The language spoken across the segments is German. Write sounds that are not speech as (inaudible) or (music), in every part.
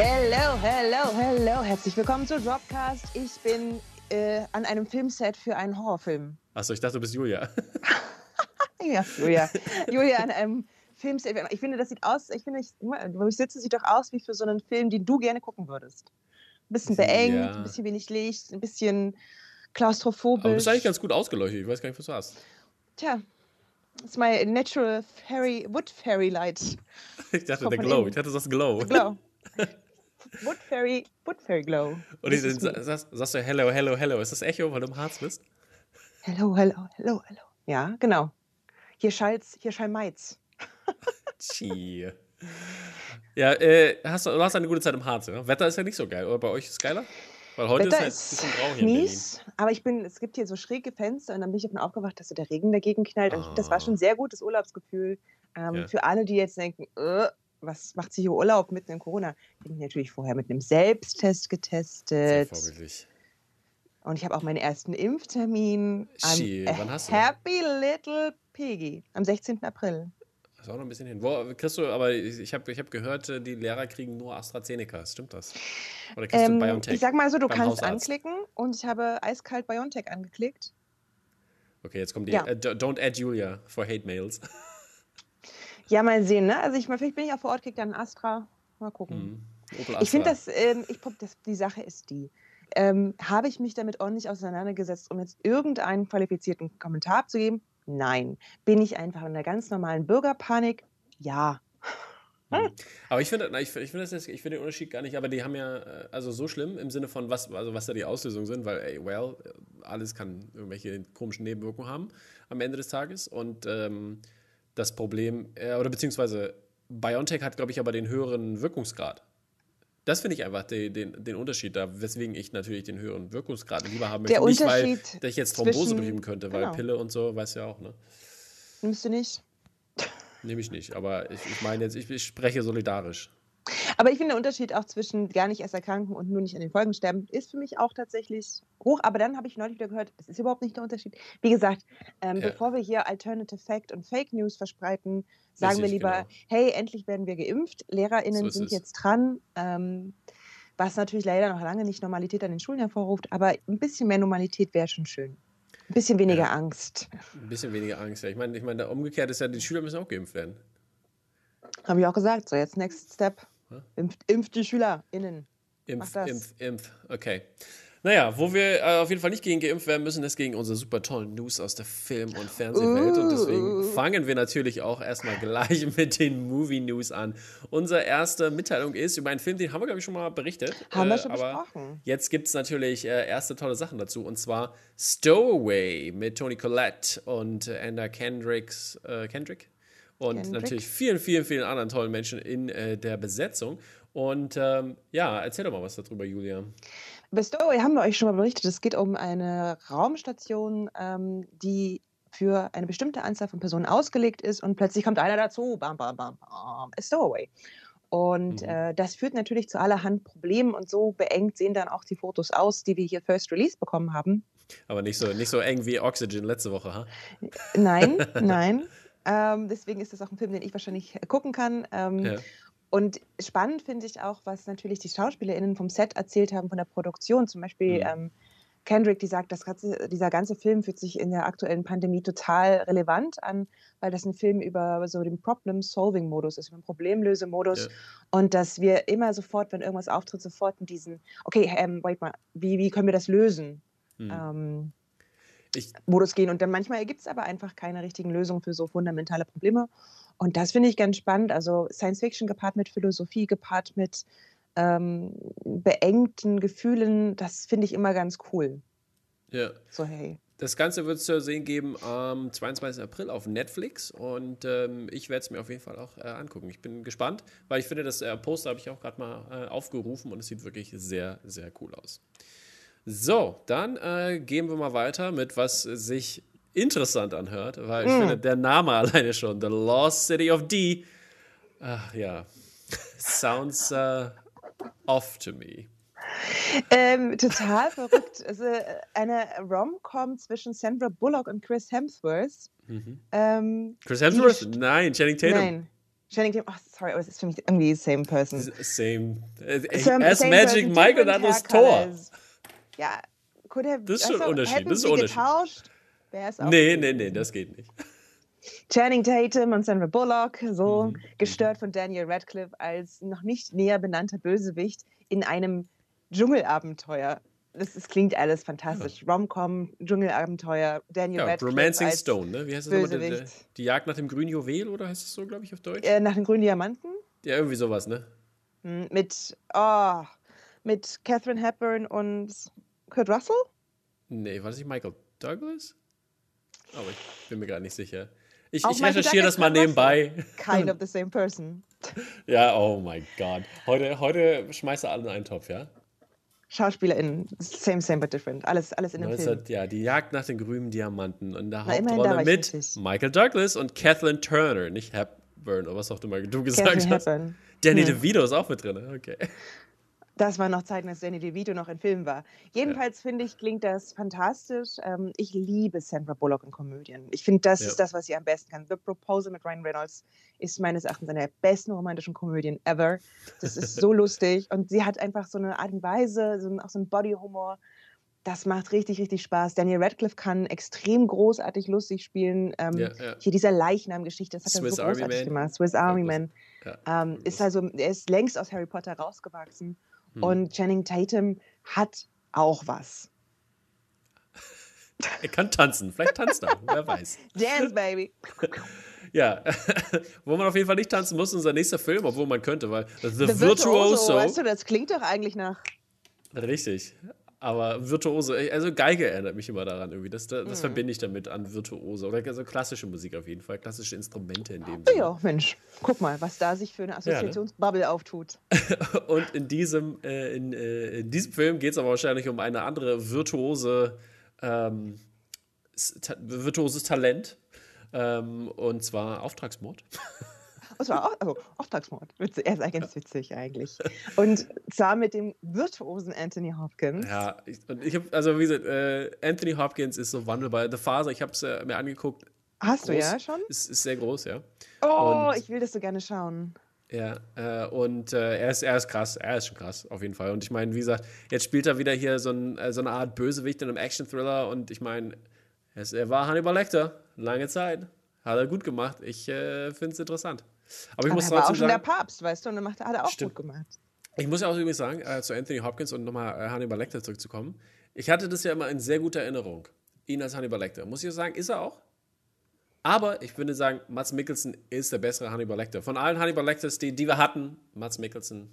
Hello, hello, hello. Herzlich willkommen zu Dropcast. Ich bin äh, an einem Filmset für einen Horrorfilm. Achso, ich dachte, du bist Julia. (laughs) ja, Julia. Julia an einem Filmset. Ich finde, das sieht aus, ich finde, ich, wo ich sitze, sieht doch aus wie für so einen Film, den du gerne gucken würdest. Ein bisschen beengt, ja. ein bisschen wenig Licht, ein bisschen klaustrophobisch. Aber du bist eigentlich ganz gut ausgeleuchtet. Ich weiß gar nicht, was du hast. Tja, das ist mein natural fairy, wood fairy light. (laughs) Ich dachte, der Glow. Ich dachte, das ist Glow. Glow. (laughs) wood fairy, wood fairy glow. Und ich, sagst, sagst du hello, hello, hello. Ist das Echo, weil du im Harz bist? Hello, hello, hello, hello. Ja, genau. Hier schallt's, hier schallmeit's. Tschie. Ja, äh, hast du, hast eine gute Zeit im Harz, ja? Wetter ist ja nicht so geil, oder bei euch ist es geiler? Weil heute Wetter ist es halt ein bisschen grau hier mies, aber ich bin, es gibt hier so schräge Fenster und dann bin ich davon aufgewacht, dass so der Regen dagegen knallt. Und oh. das war schon ein sehr gutes Urlaubsgefühl. Ähm, ja. Für alle, die jetzt denken, äh, was macht sie hier Urlaub mitten in Corona? Ich bin natürlich vorher mit einem Selbsttest getestet. Sehr vorbildlich. Und ich habe auch meinen ersten Impftermin. Schie, wann hast du? Happy Little Piggy am 16. April. Das ist auch noch ein bisschen hin. Wo, kriegst du, aber ich habe ich hab gehört, die Lehrer kriegen nur AstraZeneca. Stimmt das? Oder kriegst ähm, du BioNTech? Ich sag mal so, du kannst Hausarzt? anklicken und ich habe eiskalt BioNTech angeklickt. Okay, jetzt kommt die. Ja. Uh, don't add Julia for hate mails. (laughs) Ja, mal sehen, ne? Also ich mal, vielleicht bin ich ja vor Ort, krieg dann Astra. Mal gucken. Mhm. Ich finde das, ähm, ich, das, die Sache ist die. Ähm, habe ich mich damit ordentlich auseinandergesetzt, um jetzt irgendeinen qualifizierten Kommentar abzugeben? Nein. Bin ich einfach in der ganz normalen Bürgerpanik? Ja. Hm. Aber ich finde, ich, ich finde find den Unterschied gar nicht, aber die haben ja, äh, also so schlimm im Sinne von, was, also was da die Auslösungen sind, weil, ey, well, alles kann irgendwelche komischen Nebenwirkungen haben am Ende des Tages. Und ähm, das Problem, äh, oder beziehungsweise BioNTech hat, glaube ich, aber den höheren Wirkungsgrad. Das finde ich einfach den, den, den, Unterschied da, weswegen ich natürlich den höheren Wirkungsgrad lieber haben möchte. Nicht, weil ich jetzt Thrombose beüben könnte, weil genau. Pille und so, weißt du ja auch, ne? Nimmst du nicht? Nehme ich nicht, aber ich, ich meine jetzt, ich, ich spreche solidarisch. Aber ich finde, der Unterschied auch zwischen gar nicht erst erkranken und nur nicht an den Folgen sterben, ist für mich auch tatsächlich hoch. Aber dann habe ich neulich wieder gehört, das ist überhaupt nicht der Unterschied. Wie gesagt, ähm, ja. bevor wir hier Alternative Fact und Fake News verspreiten, sagen wir lieber, genau. hey, endlich werden wir geimpft, LehrerInnen so sind es. jetzt dran. Ähm, was natürlich leider noch lange nicht Normalität an den Schulen hervorruft, aber ein bisschen mehr Normalität wäre schon schön. Ein bisschen weniger ja. Angst. Ein bisschen weniger Angst, ja. Ich meine, ich mein, umgekehrt ist ja, die Schüler müssen auch geimpft werden. Habe ich auch gesagt. So, jetzt Next Step. Impft, impft die SchülerInnen. Impf, impf, impf. Okay. Naja, wo wir äh, auf jeden Fall nicht gegen geimpft werden müssen, ist gegen unsere super tollen News aus der Film- und Fernsehwelt. Uh. Und deswegen uh. fangen wir natürlich auch erstmal gleich (laughs) mit den Movie News an. Unsere erste Mitteilung ist über einen Film, den haben wir, glaube ich, schon mal berichtet. Haben äh, wir schon aber besprochen. Jetzt gibt es natürlich äh, erste tolle Sachen dazu. Und zwar Stowaway mit Tony Collette und Anna Kendricks, äh, Kendrick? Und Kendrick. natürlich vielen, vielen, vielen anderen tollen Menschen in äh, der Besetzung. Und ähm, ja, erzähl doch mal was darüber, Julia. Bei Stowaway haben wir euch schon mal berichtet. Es geht um eine Raumstation, ähm, die für eine bestimmte Anzahl von Personen ausgelegt ist und plötzlich kommt einer dazu. Bam, bam, bam, bam. A Stowaway. Und mhm. äh, das führt natürlich zu allerhand Problemen und so beengt sehen dann auch die Fotos aus, die wir hier First Release bekommen haben. Aber nicht so, nicht so eng wie Oxygen letzte Woche, ha? Nein, (laughs) nein. Ähm, deswegen ist das auch ein Film, den ich wahrscheinlich gucken kann. Ähm, ja. Und spannend finde ich auch, was natürlich die SchauspielerInnen vom Set erzählt haben, von der Produktion. Zum Beispiel mhm. ähm, Kendrick, die sagt, das ganze, dieser ganze Film fühlt sich in der aktuellen Pandemie total relevant an, weil das ein Film über so den Problem-Solving-Modus ist, über den Problemlösemodus. Ja. Und dass wir immer sofort, wenn irgendwas auftritt, sofort in diesen, okay, ähm, wait mal, wie, wie können wir das lösen? Mhm. Ähm, ich, Modus gehen. Und dann manchmal gibt es aber einfach keine richtigen Lösungen für so fundamentale Probleme. Und das finde ich ganz spannend. Also Science Fiction gepaart mit Philosophie, gepaart mit ähm, beengten Gefühlen, das finde ich immer ganz cool. Ja. So, hey. Das Ganze wird es zu sehen geben am 22. April auf Netflix und ähm, ich werde es mir auf jeden Fall auch äh, angucken. Ich bin gespannt, weil ich finde, das äh, Poster habe ich auch gerade mal äh, aufgerufen und es sieht wirklich sehr, sehr cool aus. So, dann äh, gehen wir mal weiter mit was sich interessant anhört, weil ich mm. finde, der Name (laughs) alleine schon, The Lost City of D, ach ja, (laughs) sounds uh, off to me. Ähm, total (laughs) verrückt. Also eine Rom-Com zwischen Sandra Bullock und Chris Hemsworth. Mhm. Ähm, Chris Hemsworth? Nein, Channing Tatum. Nein. Channing Tatum, oh, sorry, aber es ist für mich irgendwie same person. Same. same as same Magic person, Mike und anderes Tor. Ja, could have, das ist schon ein Unterschied. Das ist ein Unterschied. Getauscht, nee, nee, nee, das geht nicht. (laughs) Channing Tatum und Sandra Bullock, so mhm. gestört von Daniel Radcliffe als noch nicht näher benannter Bösewicht in einem Dschungelabenteuer. Das, das klingt alles fantastisch. Ja. Romcom, Dschungelabenteuer, Daniel ja, Radcliffe. Romancing Stone, ne? Wie heißt das nochmal? Die, die, Jagd nach dem grünen Juwel, oder heißt es so, glaube ich, auf Deutsch? Äh, nach dem grünen Diamanten? Ja, irgendwie sowas, ne? Hm, mit, oh, mit Catherine Hepburn und Kurt Russell? Nee, war das nicht Michael Douglas? Aber ich bin mir gar nicht sicher. Ich, ich recherchiere das mal nebenbei. Kind of (laughs) the same person. ja, oh mein Gott. Heute, heute schmeißt er alle in einen Topf, ja? SchauspielerInnen, same, same, but different. Alles, alles in dem 19, Film. Ja, die Jagd nach den grünen Diamanten. Und der Hauptrolle mit Michael Douglas und Kathleen Turner, nicht Hepburn oder was auch immer du gesagt Kathleen hast. Hepburn. Danny hm. DeVito ist auch mit drin, okay. Das war noch Zeiten, als Danny DeVito noch in Film war. Jedenfalls ja. finde ich, klingt das fantastisch. Ähm, ich liebe Sandra Bullock in Komödien. Ich finde, das ja. ist das, was sie am besten kann. The Proposal mit Ryan Reynolds ist meines Erachtens eine der besten romantischen Komödien ever. Das ist so (laughs) lustig und sie hat einfach so eine Art und Weise, so, auch so einen Bodyhumor. Das macht richtig, richtig Spaß. Daniel Radcliffe kann extrem großartig lustig spielen. Ähm, ja, Hier dieser Leichnam-Geschichte, das hat Swiss er so großartig gemacht. Swiss Army Man. Ähm, ist also, er ist längst aus Harry Potter rausgewachsen hm. Und Channing Tatum hat auch was. (laughs) Er kann tanzen. Vielleicht tanzt er. Wer weiß. (laughs) Dance, baby. (laughs) Ja, wo man auf jeden Fall nicht tanzen muss, ist unser nächster Film, obwohl man könnte, weil The, The Virtuoso. Virtuoso. Weißt du, das klingt doch eigentlich nach. Richtig. Aber Virtuose, also Geige erinnert mich immer daran irgendwie. Das, das mhm. verbinde ich damit an Virtuose. Oder also klassische Musik auf jeden Fall. Klassische Instrumente in dem Sinne. Ja, Mensch. Guck mal, was da sich für eine Assoziationsbubble ja, ne? auftut. (laughs) Und in diesem, äh, in, äh, in, diesem Film geht es aber wahrscheinlich um eine andere virtuose, ähm, ta virtuoses Talent. Ähm, und zwar Auftragsmord. (laughs) Das war auch, also Auftragsmord. Er ist ganz witzig eigentlich. Und zwar mit dem virtuosen Anthony Hopkins. Ja, ich, und ich habe, also wie gesagt, äh, Anthony Hopkins ist so wandelbar. The Father, ich habe es äh, mir angeguckt. Hast groß, du ja schon? Ist, ist sehr groß, ja. Oh, und, ich will das so gerne schauen. Ja, äh, und äh, er, ist, er ist krass, er ist schon krass, auf jeden Fall. Und ich meine, wie gesagt, jetzt spielt er wieder hier so, ein, äh, so eine Art Bösewicht in einem Action-Thriller und ich meine, er war Hannibal Lecter, lange Zeit. Hat er gut gemacht. Ich äh, finde es interessant. Aber ich Aber muss er war auch schon der Papst, weißt du, und dann macht, hat er auch stimmt. gut gemacht. Ich muss ja auch übrigens sagen, äh, zu Anthony Hopkins und nochmal äh, Hannibal Lecter zurückzukommen. Ich hatte das ja immer in sehr guter Erinnerung, ihn als Hannibal Lecter. Muss ich sagen, ist er auch. Aber ich würde sagen, Mats Mikkelsen ist der bessere Hannibal Lecter. Von allen Hannibal Lecters, die, die wir hatten, Mats Mikkelsen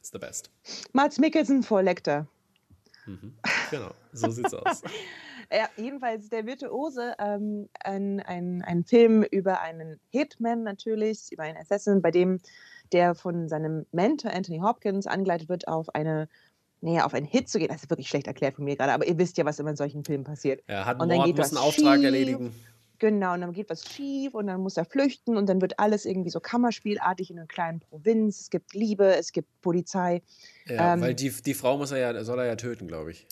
ist der best. Mats Mikkelsen vor Lecter. Mhm. Genau, so sieht's aus. (laughs) Ja, jedenfalls der Virtuose, ähm, ein, ein, ein Film über einen Hitman natürlich, über einen Assassin, bei dem der von seinem Mentor Anthony Hopkins angeleitet wird, auf eine naja, auf einen Hit zu gehen, das ist wirklich schlecht erklärt von mir gerade, aber ihr wisst ja, was immer in solchen Filmen passiert. Er hat einen und Mord, muss einen Auftrag schief, erledigen. Genau, und dann geht was schief und dann muss er flüchten und dann wird alles irgendwie so Kammerspielartig in einer kleinen Provinz. Es gibt Liebe, es gibt Polizei. Ja, ähm, weil die, die Frau muss er ja, soll er ja töten, glaube ich.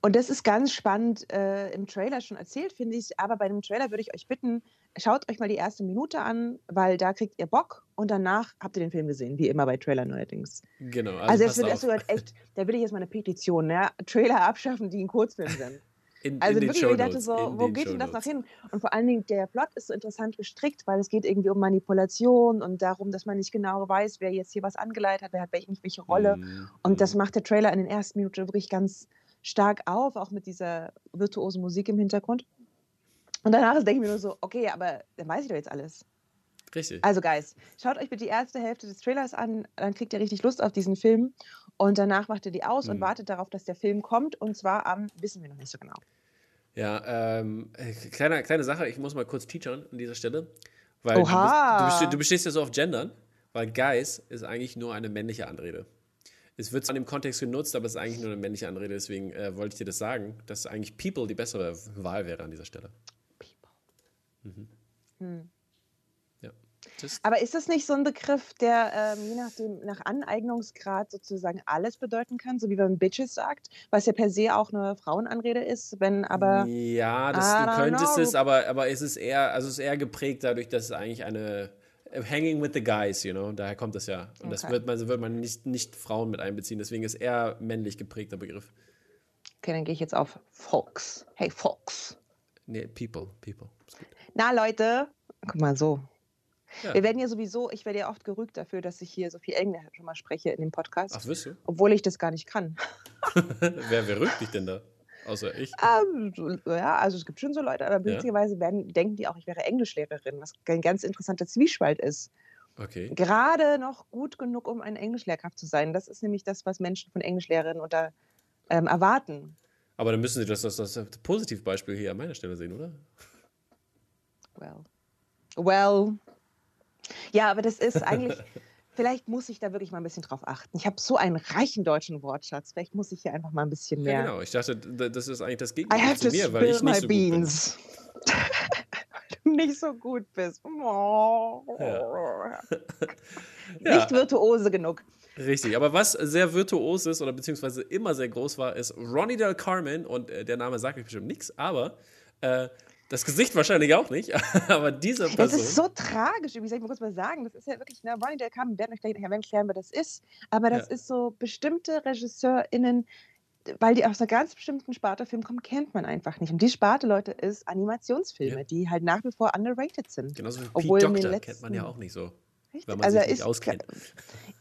Und das ist ganz spannend äh, im Trailer schon erzählt, finde ich. Aber bei dem Trailer würde ich euch bitten, schaut euch mal die erste Minute an, weil da kriegt ihr Bock und danach habt ihr den Film gesehen, wie immer bei Trailer neuerdings. Genau. Also, also das wird erst sogar echt, da will ich jetzt mal eine Petition, ne? Trailer abschaffen, die ein Kurzfilm sind. (laughs) In, also in wirklich, ich dachte so, wo geht denn das noch hin? Und vor allen Dingen, der Plot ist so interessant gestrickt, weil es geht irgendwie um Manipulation und darum, dass man nicht genau weiß, wer jetzt hier was angeleitet hat, wer hat welche, welche Rolle. Mm. Und das mhm. macht der Trailer in den ersten Minuten wirklich ganz stark auf, auch mit dieser virtuosen Musik im Hintergrund. Und danach denke ich mir nur so, okay, aber dann weiß ich doch jetzt alles. Richtig. Also, Guys, schaut euch bitte die erste Hälfte des Trailers an, dann kriegt ihr richtig Lust auf diesen Film. Und danach macht ihr die aus mhm. und wartet darauf, dass der Film kommt. Und zwar am, wissen wir noch nicht so genau. Ja, ähm, kleine, kleine Sache, ich muss mal kurz teachern an dieser Stelle. Weil Oha. Du, bist, du, du bestehst ja so auf Gendern, weil Guys ist eigentlich nur eine männliche Anrede. Es wird zwar in dem Kontext genutzt, aber es ist eigentlich nur eine männliche Anrede, deswegen äh, wollte ich dir das sagen, dass eigentlich People die bessere Wahl wäre an dieser Stelle. People. Mhm. Hm. Aber ist das nicht so ein Begriff, der ähm, je nachdem, nach Aneignungsgrad sozusagen alles bedeuten kann, so wie man Bitches sagt, was ja per se auch eine Frauenanrede ist, wenn aber. Ja, das, du könntest know. es, aber, aber es ist eher, also es ist eher geprägt dadurch, dass es eigentlich eine hanging with the guys, you know, daher kommt das ja. Und okay. das wird man, wird man nicht, nicht Frauen mit einbeziehen, deswegen ist er männlich geprägter Begriff. Okay, dann gehe ich jetzt auf Folks. Hey, Folks. Nee, People, People. Na, Leute, guck mal so. Ja. Wir werden ja sowieso, ich werde ja oft gerügt dafür, dass ich hier so viel Englisch schon mal spreche in dem Podcast. Ach, wirst du? Obwohl ich das gar nicht kann. (laughs) wer, wer rügt dich denn da? Außer ich. Ähm, ja, also es gibt schon so Leute, aber witzigerweise ja. denken die auch, ich wäre Englischlehrerin, was ein ganz interessanter Zwiespalt ist. Okay. Gerade noch gut genug, um eine Englischlehrkraft zu sein. Das ist nämlich das, was Menschen von Englischlehrerinnen unter, ähm, erwarten. Aber dann müssen Sie das, das, das Positivbeispiel hier an meiner Stelle sehen, oder? Well. Well. Ja, aber das ist eigentlich. (laughs) vielleicht muss ich da wirklich mal ein bisschen drauf achten. Ich habe so einen reichen deutschen Wortschatz. Vielleicht muss ich hier einfach mal ein bisschen mehr. Ja, genau. Ich dachte, das ist eigentlich das Gegenteil I have zu mir, weil ich nicht so beans. gut bin. (laughs) du nicht so gut bist. Ja. (laughs) Nicht virtuose genug. Richtig, aber was sehr virtuos ist oder beziehungsweise immer sehr groß war, ist Ronnie Del Carmen und äh, der Name sagt euch bestimmt nichts, aber äh, das Gesicht wahrscheinlich auch nicht, (laughs) aber diese Person. Das ist so tragisch, wie soll ich mal kurz mal sagen. Das ist ja wirklich, ne, Ronnie Del Carmen, werden euch gleich nachher erklären, wer das ist. Aber das ja. ist so bestimmte RegisseurInnen, weil die aus einer ganz bestimmten Sparte Film kommen, kennt man einfach nicht. Und die Sparte, Leute, ist Animationsfilme, ja. die halt nach wie vor underrated sind. Genauso wie Obwohl Pete Doctor kennt man ja auch nicht so. Richtig? Wenn man also sich nicht auskennt.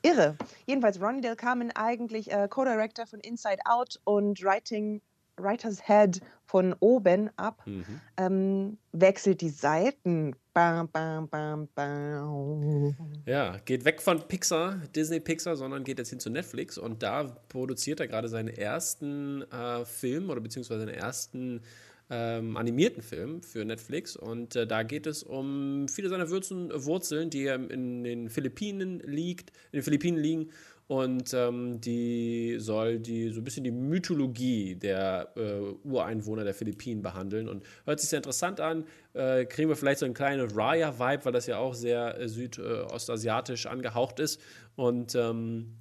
Irre. Jedenfalls, Ronnie Del Carmen eigentlich äh, Co-Director von Inside Out und Writing Writer's Head von oben ab, mhm. ähm, wechselt die Seiten. Bam, bam, bam, bam. Ja, geht weg von Pixar, Disney Pixar, sondern geht jetzt hin zu Netflix und da produziert er gerade seinen ersten äh, Film oder beziehungsweise seinen ersten ähm, animierten Film für Netflix und äh, da geht es um viele seiner Wurzeln, die in den Philippinen liegt, in den Philippinen liegen und ähm, die soll die so ein bisschen die Mythologie der äh, Ureinwohner der Philippinen behandeln und hört sich sehr interessant an. Äh, kriegen wir vielleicht so einen kleinen Raya-Vibe, weil das ja auch sehr äh, südostasiatisch angehaucht ist. Und ähm,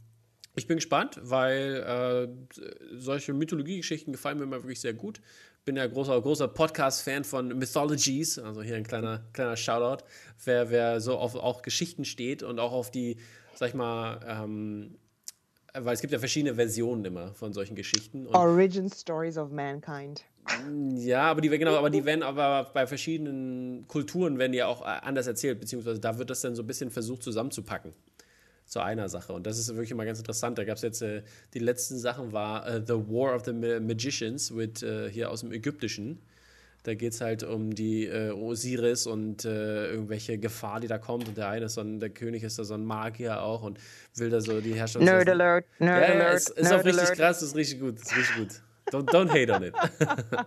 ich bin gespannt, weil äh, solche Mythologie-Geschichten gefallen mir immer wirklich sehr gut. Bin ja großer, großer Podcast-Fan von Mythologies, also hier ein kleiner, kleiner Shoutout, wer, wer so auf auch Geschichten steht und auch auf die sag ich mal, ähm, weil es gibt ja verschiedene Versionen immer von solchen Geschichten. Und Origin Stories of Mankind. Ja, aber die genau, aber die werden aber bei verschiedenen Kulturen werden ja auch äh, anders erzählt, beziehungsweise da wird das dann so ein bisschen versucht zusammenzupacken zu einer Sache. Und das ist wirklich mal ganz interessant. Da gab es jetzt, äh, die letzten Sachen war uh, The War of the Magicians mit uh, hier aus dem Ägyptischen. Da geht es halt um die äh, Osiris und äh, irgendwelche Gefahr, die da kommt. Und der eine ist so ein, der König ist da so ein Magier auch und will da so die Herrschaft. Nerd Alert, Nerd ja, Alert. Ist, ist auch richtig alert. krass, ist richtig gut, ist richtig gut. Don't, don't hate on it. (laughs)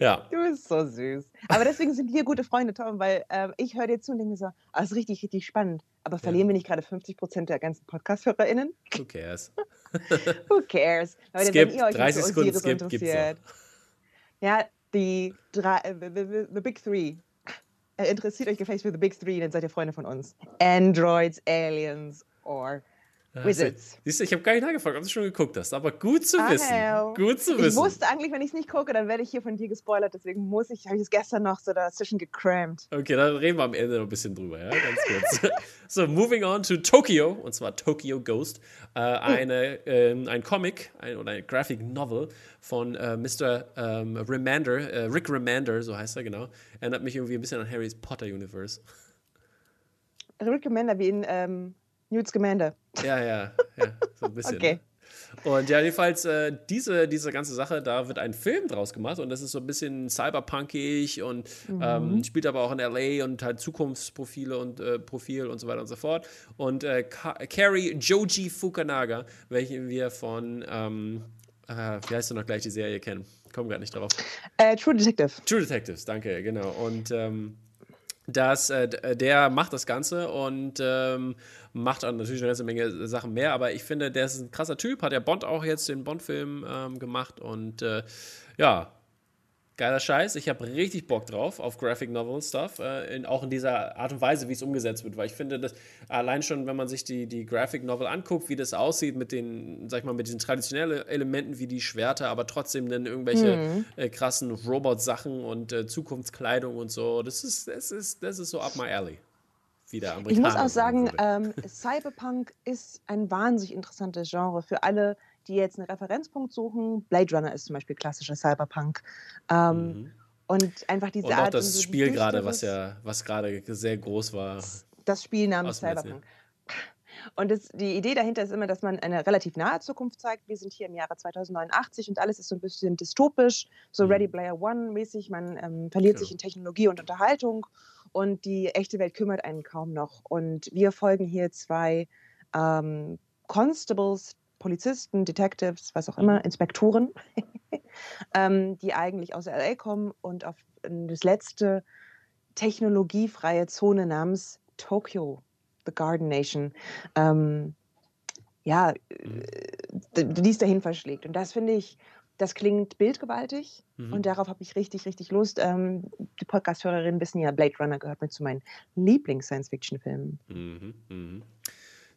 ja. Du bist so süß. Aber deswegen sind wir gute Freunde, Tom, weil äh, ich höre dir zu und denke so, ah, ist richtig, richtig spannend. Aber verlieren ja. wir nicht gerade 50 Prozent der ganzen Podcast-HörerInnen? Who cares? (laughs) Who cares? Leute, skip, wenn ihr euch 30 Sekunden Skip interessiert, ja, die drei, äh, the, the Big Three. Interessiert euch gefälligst für The Big Three, dann seid ihr Freunde von uns. Androids, Aliens or Wizards. Siehst du, ich habe gar nicht nachgefragt, ob du schon geguckt hast, aber gut zu ah, wissen. Ah, gut zu wissen. Ich wusste eigentlich, wenn ich es nicht gucke, dann werde ich hier von dir gespoilert, deswegen muss ich, habe ich es gestern noch so dazwischen gecrampt. Okay, dann reden wir am Ende noch ein bisschen drüber, ja, ganz kurz. (laughs) so, moving on to Tokyo, und zwar Tokyo Ghost, äh, eine, äh, ein Comic ein, oder ein Graphic Novel von äh, Mr. Ähm, Remander, äh, Rick Remander, so heißt er genau. Erinnert mich irgendwie ein bisschen an Harry Potter Universe. Rick Remander wie in ähm, Newt Scamander. Ja, ja, ja, so ein bisschen. okay. Und ja, jedenfalls äh, diese, diese ganze Sache, da wird ein Film draus gemacht und das ist so ein bisschen cyberpunkig und mhm. ähm, spielt aber auch in LA und halt Zukunftsprofile und äh, Profil und so weiter und so fort. Und äh, Carrie Joji Fukanaga, welchen wir von, ähm, äh, wie heißt du noch gleich die Serie kennen? Kommen gerade nicht drauf. Äh, True Detective. True Detectives, danke, genau. Und ähm, das, äh, der macht das Ganze und ähm, macht natürlich eine ganze Menge Sachen mehr, aber ich finde, der ist ein krasser Typ, hat ja Bond auch jetzt den Bond-Film ähm, gemacht und äh, ja, geiler Scheiß. Ich habe richtig Bock drauf auf Graphic Novel Stuff, äh, in, auch in dieser Art und Weise, wie es umgesetzt wird, weil ich finde, dass allein schon, wenn man sich die, die Graphic Novel anguckt, wie das aussieht mit den, sag ich mal, mit diesen traditionellen Elementen wie die Schwerter, aber trotzdem dann irgendwelche mhm. äh, krassen Robot-Sachen und äh, Zukunftskleidung und so, das ist, das ist, das ist so up my alley. Wie der Amerikaner. Ich muss auch sagen, ähm, Cyberpunk ist ein wahnsinnig interessantes Genre für alle, die jetzt einen Referenzpunkt suchen. Blade Runner ist zum Beispiel klassischer Cyberpunk. Ähm, mhm. Und einfach diese und auch Art. das so Spiel gerade, was ja, was gerade sehr groß war. Das Spiel namens Cyberpunk. Und das, die Idee dahinter ist immer, dass man eine relativ nahe Zukunft zeigt. Wir sind hier im Jahre 2089 und alles ist so ein bisschen dystopisch, so mhm. Ready Player One mäßig. Man ähm, verliert genau. sich in Technologie und Unterhaltung und die echte Welt kümmert einen kaum noch. Und wir folgen hier zwei ähm, Constables, Polizisten, Detectives, was auch immer. Inspektoren, (laughs) ähm, die eigentlich aus LA kommen und auf das letzte technologiefreie Zone namens Tokio the Garden Nation, ähm, ja, mhm. die es dahin verschlägt. Und das finde ich, das klingt bildgewaltig mhm. und darauf habe ich richtig, richtig Lust. Ähm, die Podcast-Hörerinnen wissen ja, Blade Runner gehört mit zu meinen Lieblings-Science-Fiction-Filmen. Mhm. Mhm.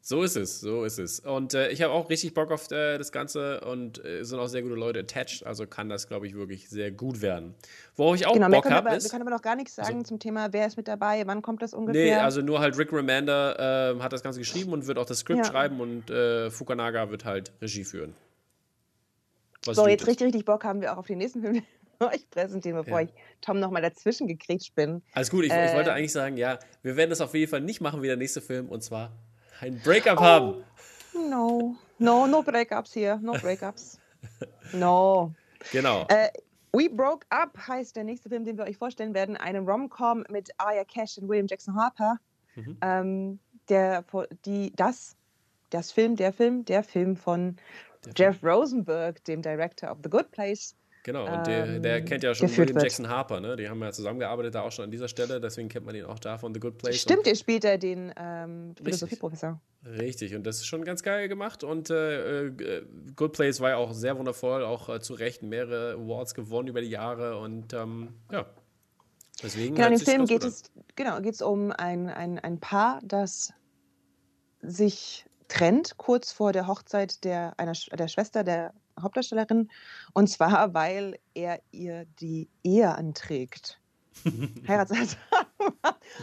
So ist es, so ist es. Und äh, ich habe auch richtig Bock auf äh, das Ganze und äh, sind auch sehr gute Leute attached, also kann das, glaube ich, wirklich sehr gut werden. Worauf ich auch genau, Bock habe. Wir können aber noch gar nichts sagen also, zum Thema, wer ist mit dabei, wann kommt das ungefähr? Nee, also nur halt Rick Remender äh, hat das Ganze geschrieben und wird auch das Skript ja. schreiben und äh, Fukanaga wird halt Regie führen. Was so, jetzt richtig, richtig Bock haben wir auch auf den nächsten Film, (laughs) euch präsentieren, bevor ja. ich Tom nochmal dazwischen gekretscht bin. Alles gut, ich, ich wollte äh, eigentlich sagen, ja, wir werden das auf jeden Fall nicht machen wie der nächste Film und zwar ein Breakup oh, haben. No, no, no Breakups hier, no Breakups. (laughs) No. Genau. Äh, We Broke Up heißt der nächste Film, den wir euch vorstellen werden. Eine Rom-Com mit Aya Cash und William Jackson Harper. Mhm. Ähm, der, die, das, das Film, der Film, der Film von Jeff. Rosenberg, dem Director of The Good Place. Genau, und der, der ähm, kennt ja schon William wird. Jackson Harper, ne? Die haben ja zusammengearbeitet da auch schon an dieser Stelle, deswegen kennt man ihn auch da von The Good Place. Stimmt, der spielt ja den ähm, Philosophieprofessor. Richtig, und das ist schon ganz geil gemacht. Und äh, äh, Good Place war ja auch sehr wundervoll, auch äh, zu Recht mehrere Awards gewonnen über die Jahre und ähm, ja. Deswegen genau, in dem Film geht es, genau, geht es um ein, ein, ein Paar, das sich trennt, kurz vor der Hochzeit der, einer, der Schwester der Hauptdarstellerin. Und zwar, weil er ihr die Ehe anträgt. (laughs) Heiratsantrag.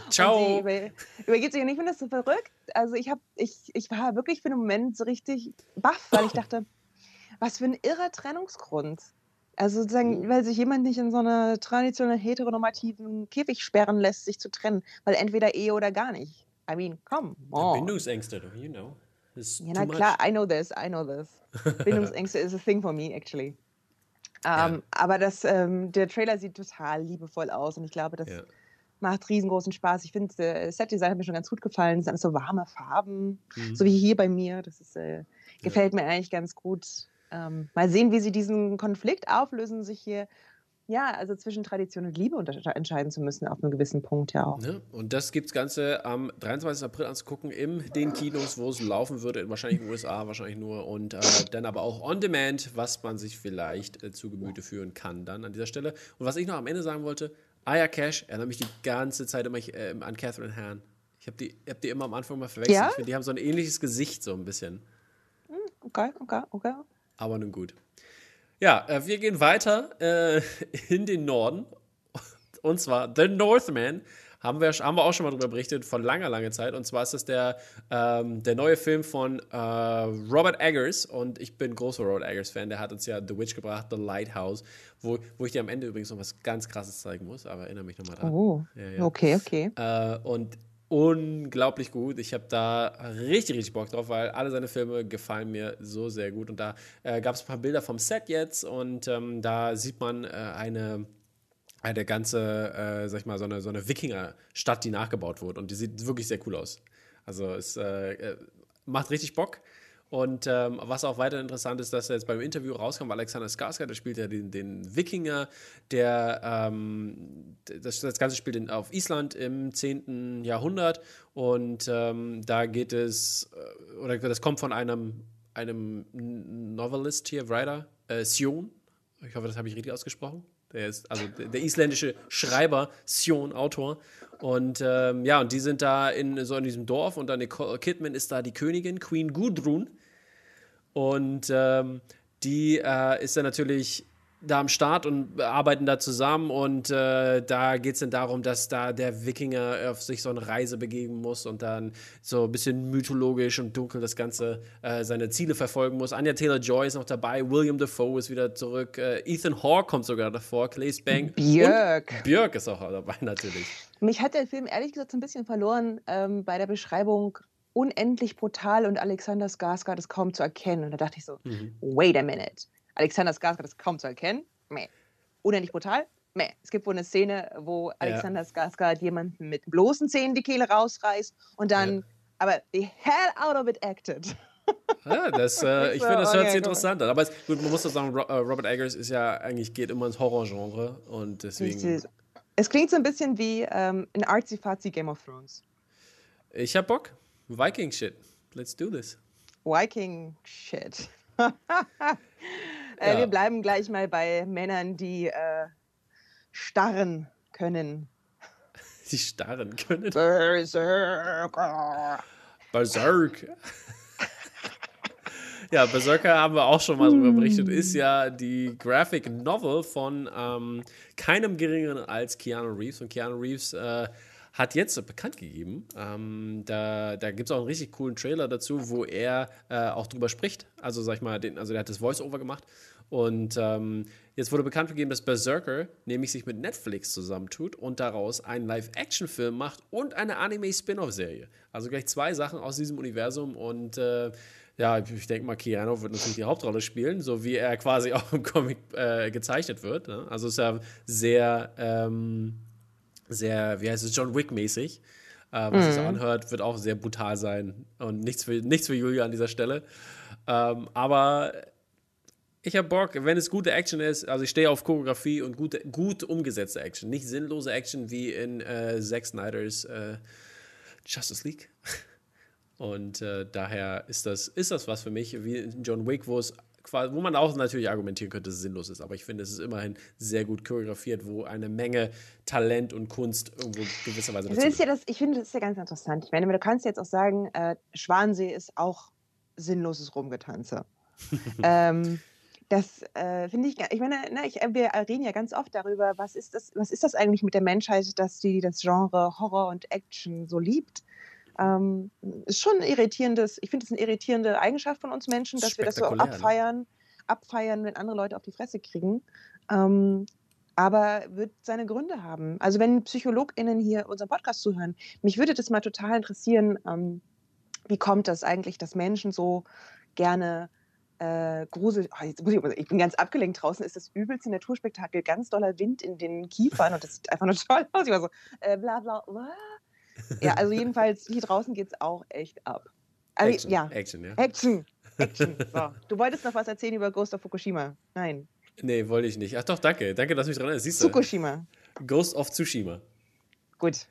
Ciao. Über, übergeht sich und ich finde das so verrückt. Also ich habe, ich, ich war wirklich für einen Moment so richtig baff, weil ich dachte, was für ein irrer Trennungsgrund. Also sozusagen, weil sich jemand nicht in so einer traditionellen heteronormativen Käfig sperren lässt, sich zu trennen. Weil entweder Ehe oder gar nicht. I mean, come on. Bindungsängste, you know. Ja, na klar, I know this, I know this. (laughs) Bindungsängste is a thing for me, actually. Um, ja. Ähm, aber das, ähm, der Trailer sieht total liebevoll aus und ich glaube, das ja. macht riesengroßen Spaß. Ich finde, das Set-Design hat mir schon ganz gut gefallen. Es sind alles so warme Farben, mhm. so wie hier bei mir. Das ist, äh, gefällt ja. mir eigentlich ganz gut. Ähm, mal sehen, wie sie diesen Konflikt auflösen, sich hier ja, also zwischen Tradition und Liebe entscheiden zu müssen, auf einem gewissen Punkt ja auch. Ja, und das gibt es Ganze am 23. April anzugucken in den Kinos, wo es laufen würde, wahrscheinlich in den USA, wahrscheinlich nur. Und äh, dann aber auch on demand, was man sich vielleicht äh, zu Gemüte führen kann dann an dieser Stelle. Und was ich noch am Ende sagen wollte, Aya Cash erinnert mich die ganze Zeit immer äh, an Catherine Hahn. Ich habe die, hab die immer am Anfang mal verwechselt. Ja? Ich finde, die haben so ein ähnliches Gesicht, so ein bisschen. Hm, okay, okay, okay. Aber nun gut. Ja, äh, wir gehen weiter äh, (laughs) in den Norden. Und zwar The Northman. Haben wir, haben wir auch schon mal darüber berichtet, von langer, langer Zeit. Und zwar ist das der, ähm, der neue Film von äh, Robert Eggers. Und ich bin großer Robert Eggers-Fan. Der hat uns ja The Witch gebracht, The Lighthouse, wo, wo ich dir am Ende übrigens noch was ganz Krasses zeigen muss. Aber erinnere mich nochmal dran. Oh, ja, ja. okay, okay. Äh, und unglaublich gut. Ich habe da richtig, richtig Bock drauf, weil alle seine Filme gefallen mir so sehr gut. Und da äh, gab es ein paar Bilder vom Set jetzt und ähm, da sieht man äh, eine, eine ganze, äh, sag ich mal, so eine, so eine Wikinger-Stadt, die nachgebaut wurde. Und die sieht wirklich sehr cool aus. Also es äh, äh, macht richtig Bock. Und ähm, was auch weiter interessant ist, dass er jetzt beim Interview rauskam, Alexander Skarsgård, der spielt ja den, den Wikinger, der ähm, das, das, Ganze spielt in, auf Island im 10. Jahrhundert und ähm, da geht es, äh, oder das kommt von einem, einem Novelist hier, Writer, äh, Sion, ich hoffe, das habe ich richtig ausgesprochen. Der ist also der, der isländische Schreiber, Sion, Autor. Und ähm, ja, und die sind da in so in diesem Dorf und dann Nicole Kidman ist da die Königin, Queen Gudrun. Und ähm, die äh, ist dann natürlich da am Start und arbeiten da zusammen und äh, da geht es dann darum, dass da der Wikinger auf sich so eine Reise begeben muss und dann so ein bisschen mythologisch und dunkel das Ganze äh, seine Ziele verfolgen muss. Anya Taylor-Joy ist noch dabei, William Dafoe ist wieder zurück, äh, Ethan Hawke kommt sogar davor, Clay Bang. Björk. Björk ist auch dabei natürlich. Mich hat der Film ehrlich gesagt so ein bisschen verloren ähm, bei der Beschreibung unendlich brutal und Alexander Skarsgård ist kaum zu erkennen. Und da dachte ich so, mhm. wait a minute. Alexander Skarsgård ist kaum zu erkennen. Meh. Unendlich brutal. Meh. Es gibt wohl eine Szene, wo Alexander ja. Skarsgård jemanden mit bloßen Zähnen die Kehle rausreißt und dann ja. aber the hell out of it acted. Ja, das, äh, (laughs) ich finde, das hört sich interessant an. Aber es, gut, man muss doch sagen, äh, Robert Eggers ist ja eigentlich geht immer ins Horrorgenre und deswegen. Es klingt so ein bisschen wie ähm, ein artsy-fartsy Game of Thrones. Ich hab Bock. Viking shit. Let's do this. Viking shit. (laughs) Äh, ja. Wir bleiben gleich mal bei Männern, die äh, starren können. Die starren können. Berserker. Berserk. (laughs) ja, Berserker haben wir auch schon mal drüber berichtet. Hm. Ist ja die Graphic Novel von ähm, keinem geringeren als Keanu Reeves. Und Keanu Reeves äh, hat jetzt bekannt gegeben, ähm, da, da gibt es auch einen richtig coolen Trailer dazu, wo er äh, auch drüber spricht. Also, sag ich mal, den, also der hat das Voice-Over gemacht. Und ähm, jetzt wurde bekannt gegeben, dass Berserker nämlich sich mit Netflix zusammentut und daraus einen Live-Action-Film macht und eine Anime-Spin-Off-Serie. Also gleich zwei Sachen aus diesem Universum und äh, ja, ich denke mal, Keanu wird natürlich die Hauptrolle spielen, so wie er quasi (laughs) auch im Comic äh, gezeichnet wird. Ne? Also ist ja sehr ähm, sehr, wie heißt es, John Wick-mäßig. Äh, was mhm. sich anhört, wird auch sehr brutal sein. Und nichts für, nichts für Julia an dieser Stelle. Ähm, aber ich habe Bock, wenn es gute Action ist, also ich stehe auf Choreografie und gute, gut umgesetzte Action. Nicht sinnlose Action wie in äh, Zack Snyders äh, Justice League. (laughs) Und äh, daher ist das, ist das was für mich, wie in John Wick, wo es wo man auch natürlich argumentieren könnte, dass es sinnlos ist. Aber ich finde, es ist immerhin sehr gut choreografiert, wo eine Menge Talent und Kunst irgendwo gewisserweise das ist ja das, Ich finde, das ist ja ganz interessant. Ich meine, du kannst jetzt auch sagen, äh, Schwansee ist auch sinnloses Rumgetanze. (laughs) ähm, das äh, finde ich, ich meine, ne, ich, wir reden ja ganz oft darüber, was ist, das, was ist das eigentlich mit der Menschheit, dass die das Genre Horror und Action so liebt. Ähm, ist schon ein irritierendes, ich finde es eine irritierende Eigenschaft von uns Menschen, dass wir das so abfeiern, abfeiern, wenn andere Leute auf die Fresse kriegen. Ähm, aber wird seine Gründe haben. Also wenn PsychologInnen hier unseren Podcast zuhören, mich würde das mal total interessieren, ähm, wie kommt das eigentlich, dass Menschen so gerne äh, Grusel, oh, jetzt muss ich, ich bin ganz abgelenkt draußen, ist das übelste Naturspektakel, ganz doller Wind in den Kiefern und das sieht einfach nur (laughs) toll aus. Ich war so, äh, bla bla, bla. (laughs) Ja, also jedenfalls hier draußen geht es auch echt ab. Also, Action, ja. Action, ja. Action. (laughs) Action. So. Du wolltest noch was erzählen über Ghost of Fukushima. Nein. Nee, wollte ich nicht. Ach doch, danke. Danke, dass du mich dran erinnerst. Fukushima. Ghost of Tsushima. Gut.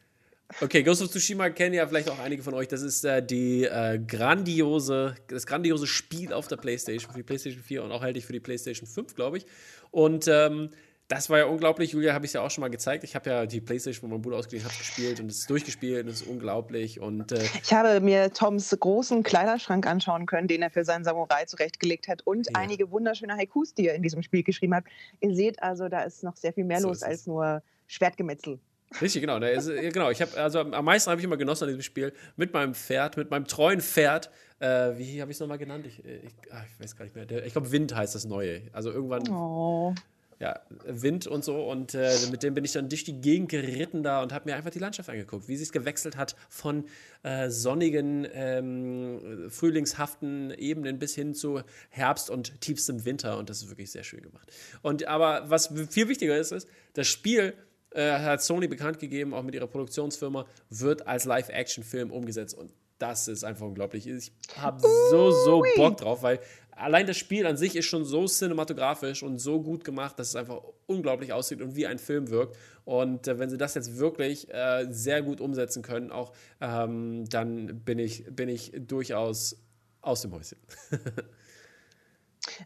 Okay, Ghost of Tsushima kennen ja vielleicht auch einige von euch. Das ist äh, die äh, grandiose, das grandiose Spiel auf der PlayStation, für die PlayStation 4 und auch halt für die PlayStation 5, glaube ich. Und ähm, das war ja unglaublich. Julia habe ich ja auch schon mal gezeigt. Ich habe ja die Playstation von meinem Bruder ausgeliehen, habe gespielt und es ist durchgespielt und es ist unglaublich. Und, äh ich habe mir Toms großen Kleiderschrank anschauen können, den er für seinen Samurai zurechtgelegt hat und ja. einige wunderschöne Haikus, die er in diesem Spiel geschrieben hat. Ihr seht also, da ist noch sehr viel mehr so los als nur Schwertgemetzel. Richtig, genau. Ist, genau. Ich habe also am meisten habe ich immer genossen an diesem Spiel mit meinem Pferd, mit meinem treuen Pferd. Äh, wie habe ich es nochmal genannt? Ich, ich, ach, ich, weiß gar nicht mehr. Der, ich glaube, Wind heißt das neue. Also irgendwann. Oh ja, Wind und so. Und äh, mit dem bin ich dann durch die Gegend geritten da und habe mir einfach die Landschaft angeguckt, wie sie es gewechselt hat von äh, sonnigen, ähm, frühlingshaften Ebenen bis hin zu Herbst und tiefstem Winter. Und das ist wirklich sehr schön gemacht. Und aber was viel wichtiger ist, ist, das Spiel äh, hat Sony bekannt gegeben, auch mit ihrer Produktionsfirma, wird als Live-Action-Film umgesetzt. Und das ist einfach unglaublich. Ich habe so, so Bock drauf, weil allein das Spiel an sich ist schon so cinematografisch und so gut gemacht, dass es einfach unglaublich aussieht und wie ein Film wirkt. Und äh, wenn sie das jetzt wirklich äh, sehr gut umsetzen können, auch ähm, dann bin ich, bin ich durchaus aus dem Häuschen. (laughs)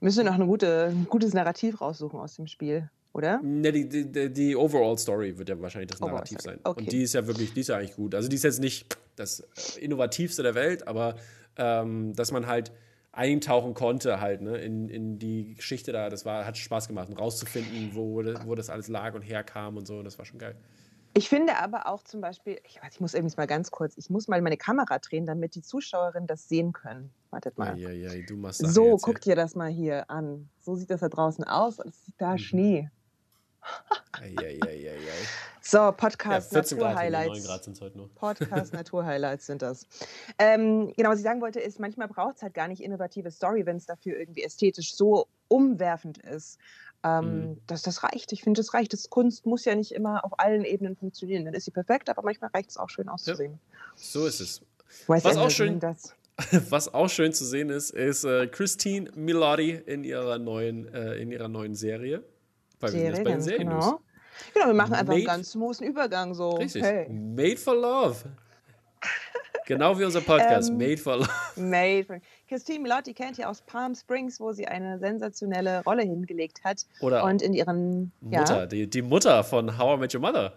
Müssen wir noch eine gute, ein gutes Narrativ raussuchen aus dem Spiel, oder? Ne, die, die, die Overall Story wird ja wahrscheinlich das Narrativ sein. Okay. Und die ist ja wirklich, die ist ja eigentlich gut. Also die ist jetzt nicht das äh, Innovativste der Welt, aber ähm, dass man halt eintauchen konnte halt, ne, in, in die Geschichte da. Das war, hat Spaß gemacht, um rauszufinden, wo, wo das alles lag und herkam und so. Das war schon geil. Ich finde aber auch zum Beispiel, ich, weiß, ich muss übrigens mal ganz kurz, ich muss mal meine Kamera drehen, damit die Zuschauerinnen das sehen können. Wartet mal. Ja, ja, ja, du machst so, guck dir das mal hier an. So sieht das da draußen aus. Es ist da mhm. Schnee. So, Podcast ja, Naturhighlights. Podcast (laughs) Naturhighlights sind das. Ähm, genau, was ich sagen wollte, ist, manchmal braucht es halt gar nicht innovative Story, wenn es dafür irgendwie ästhetisch so umwerfend ist. Ähm, mhm. das, das reicht. Ich finde, das reicht. Das Kunst muss ja nicht immer auf allen Ebenen funktionieren. Dann ist sie perfekt, aber manchmal reicht es auch schön auszusehen. Ja, so ist es. Was auch schön, das. (laughs) was auch schön zu sehen ist, ist äh, Christine Milotti in ihrer neuen, äh, in ihrer neuen Serie. Weil wir jetzt bei den Serien genau. genau, wir machen einfach Made, einen ganz smoothen Übergang so. Richtig. Hey. Made for Love. (laughs) Genau wie unser Podcast, ähm, Made for Love. Made for Christine Milotti kennt ihr aus Palm Springs, wo sie eine sensationelle Rolle hingelegt hat. Oder und in ihren Mutter, ja? die, die Mutter von How I Met Your Mother.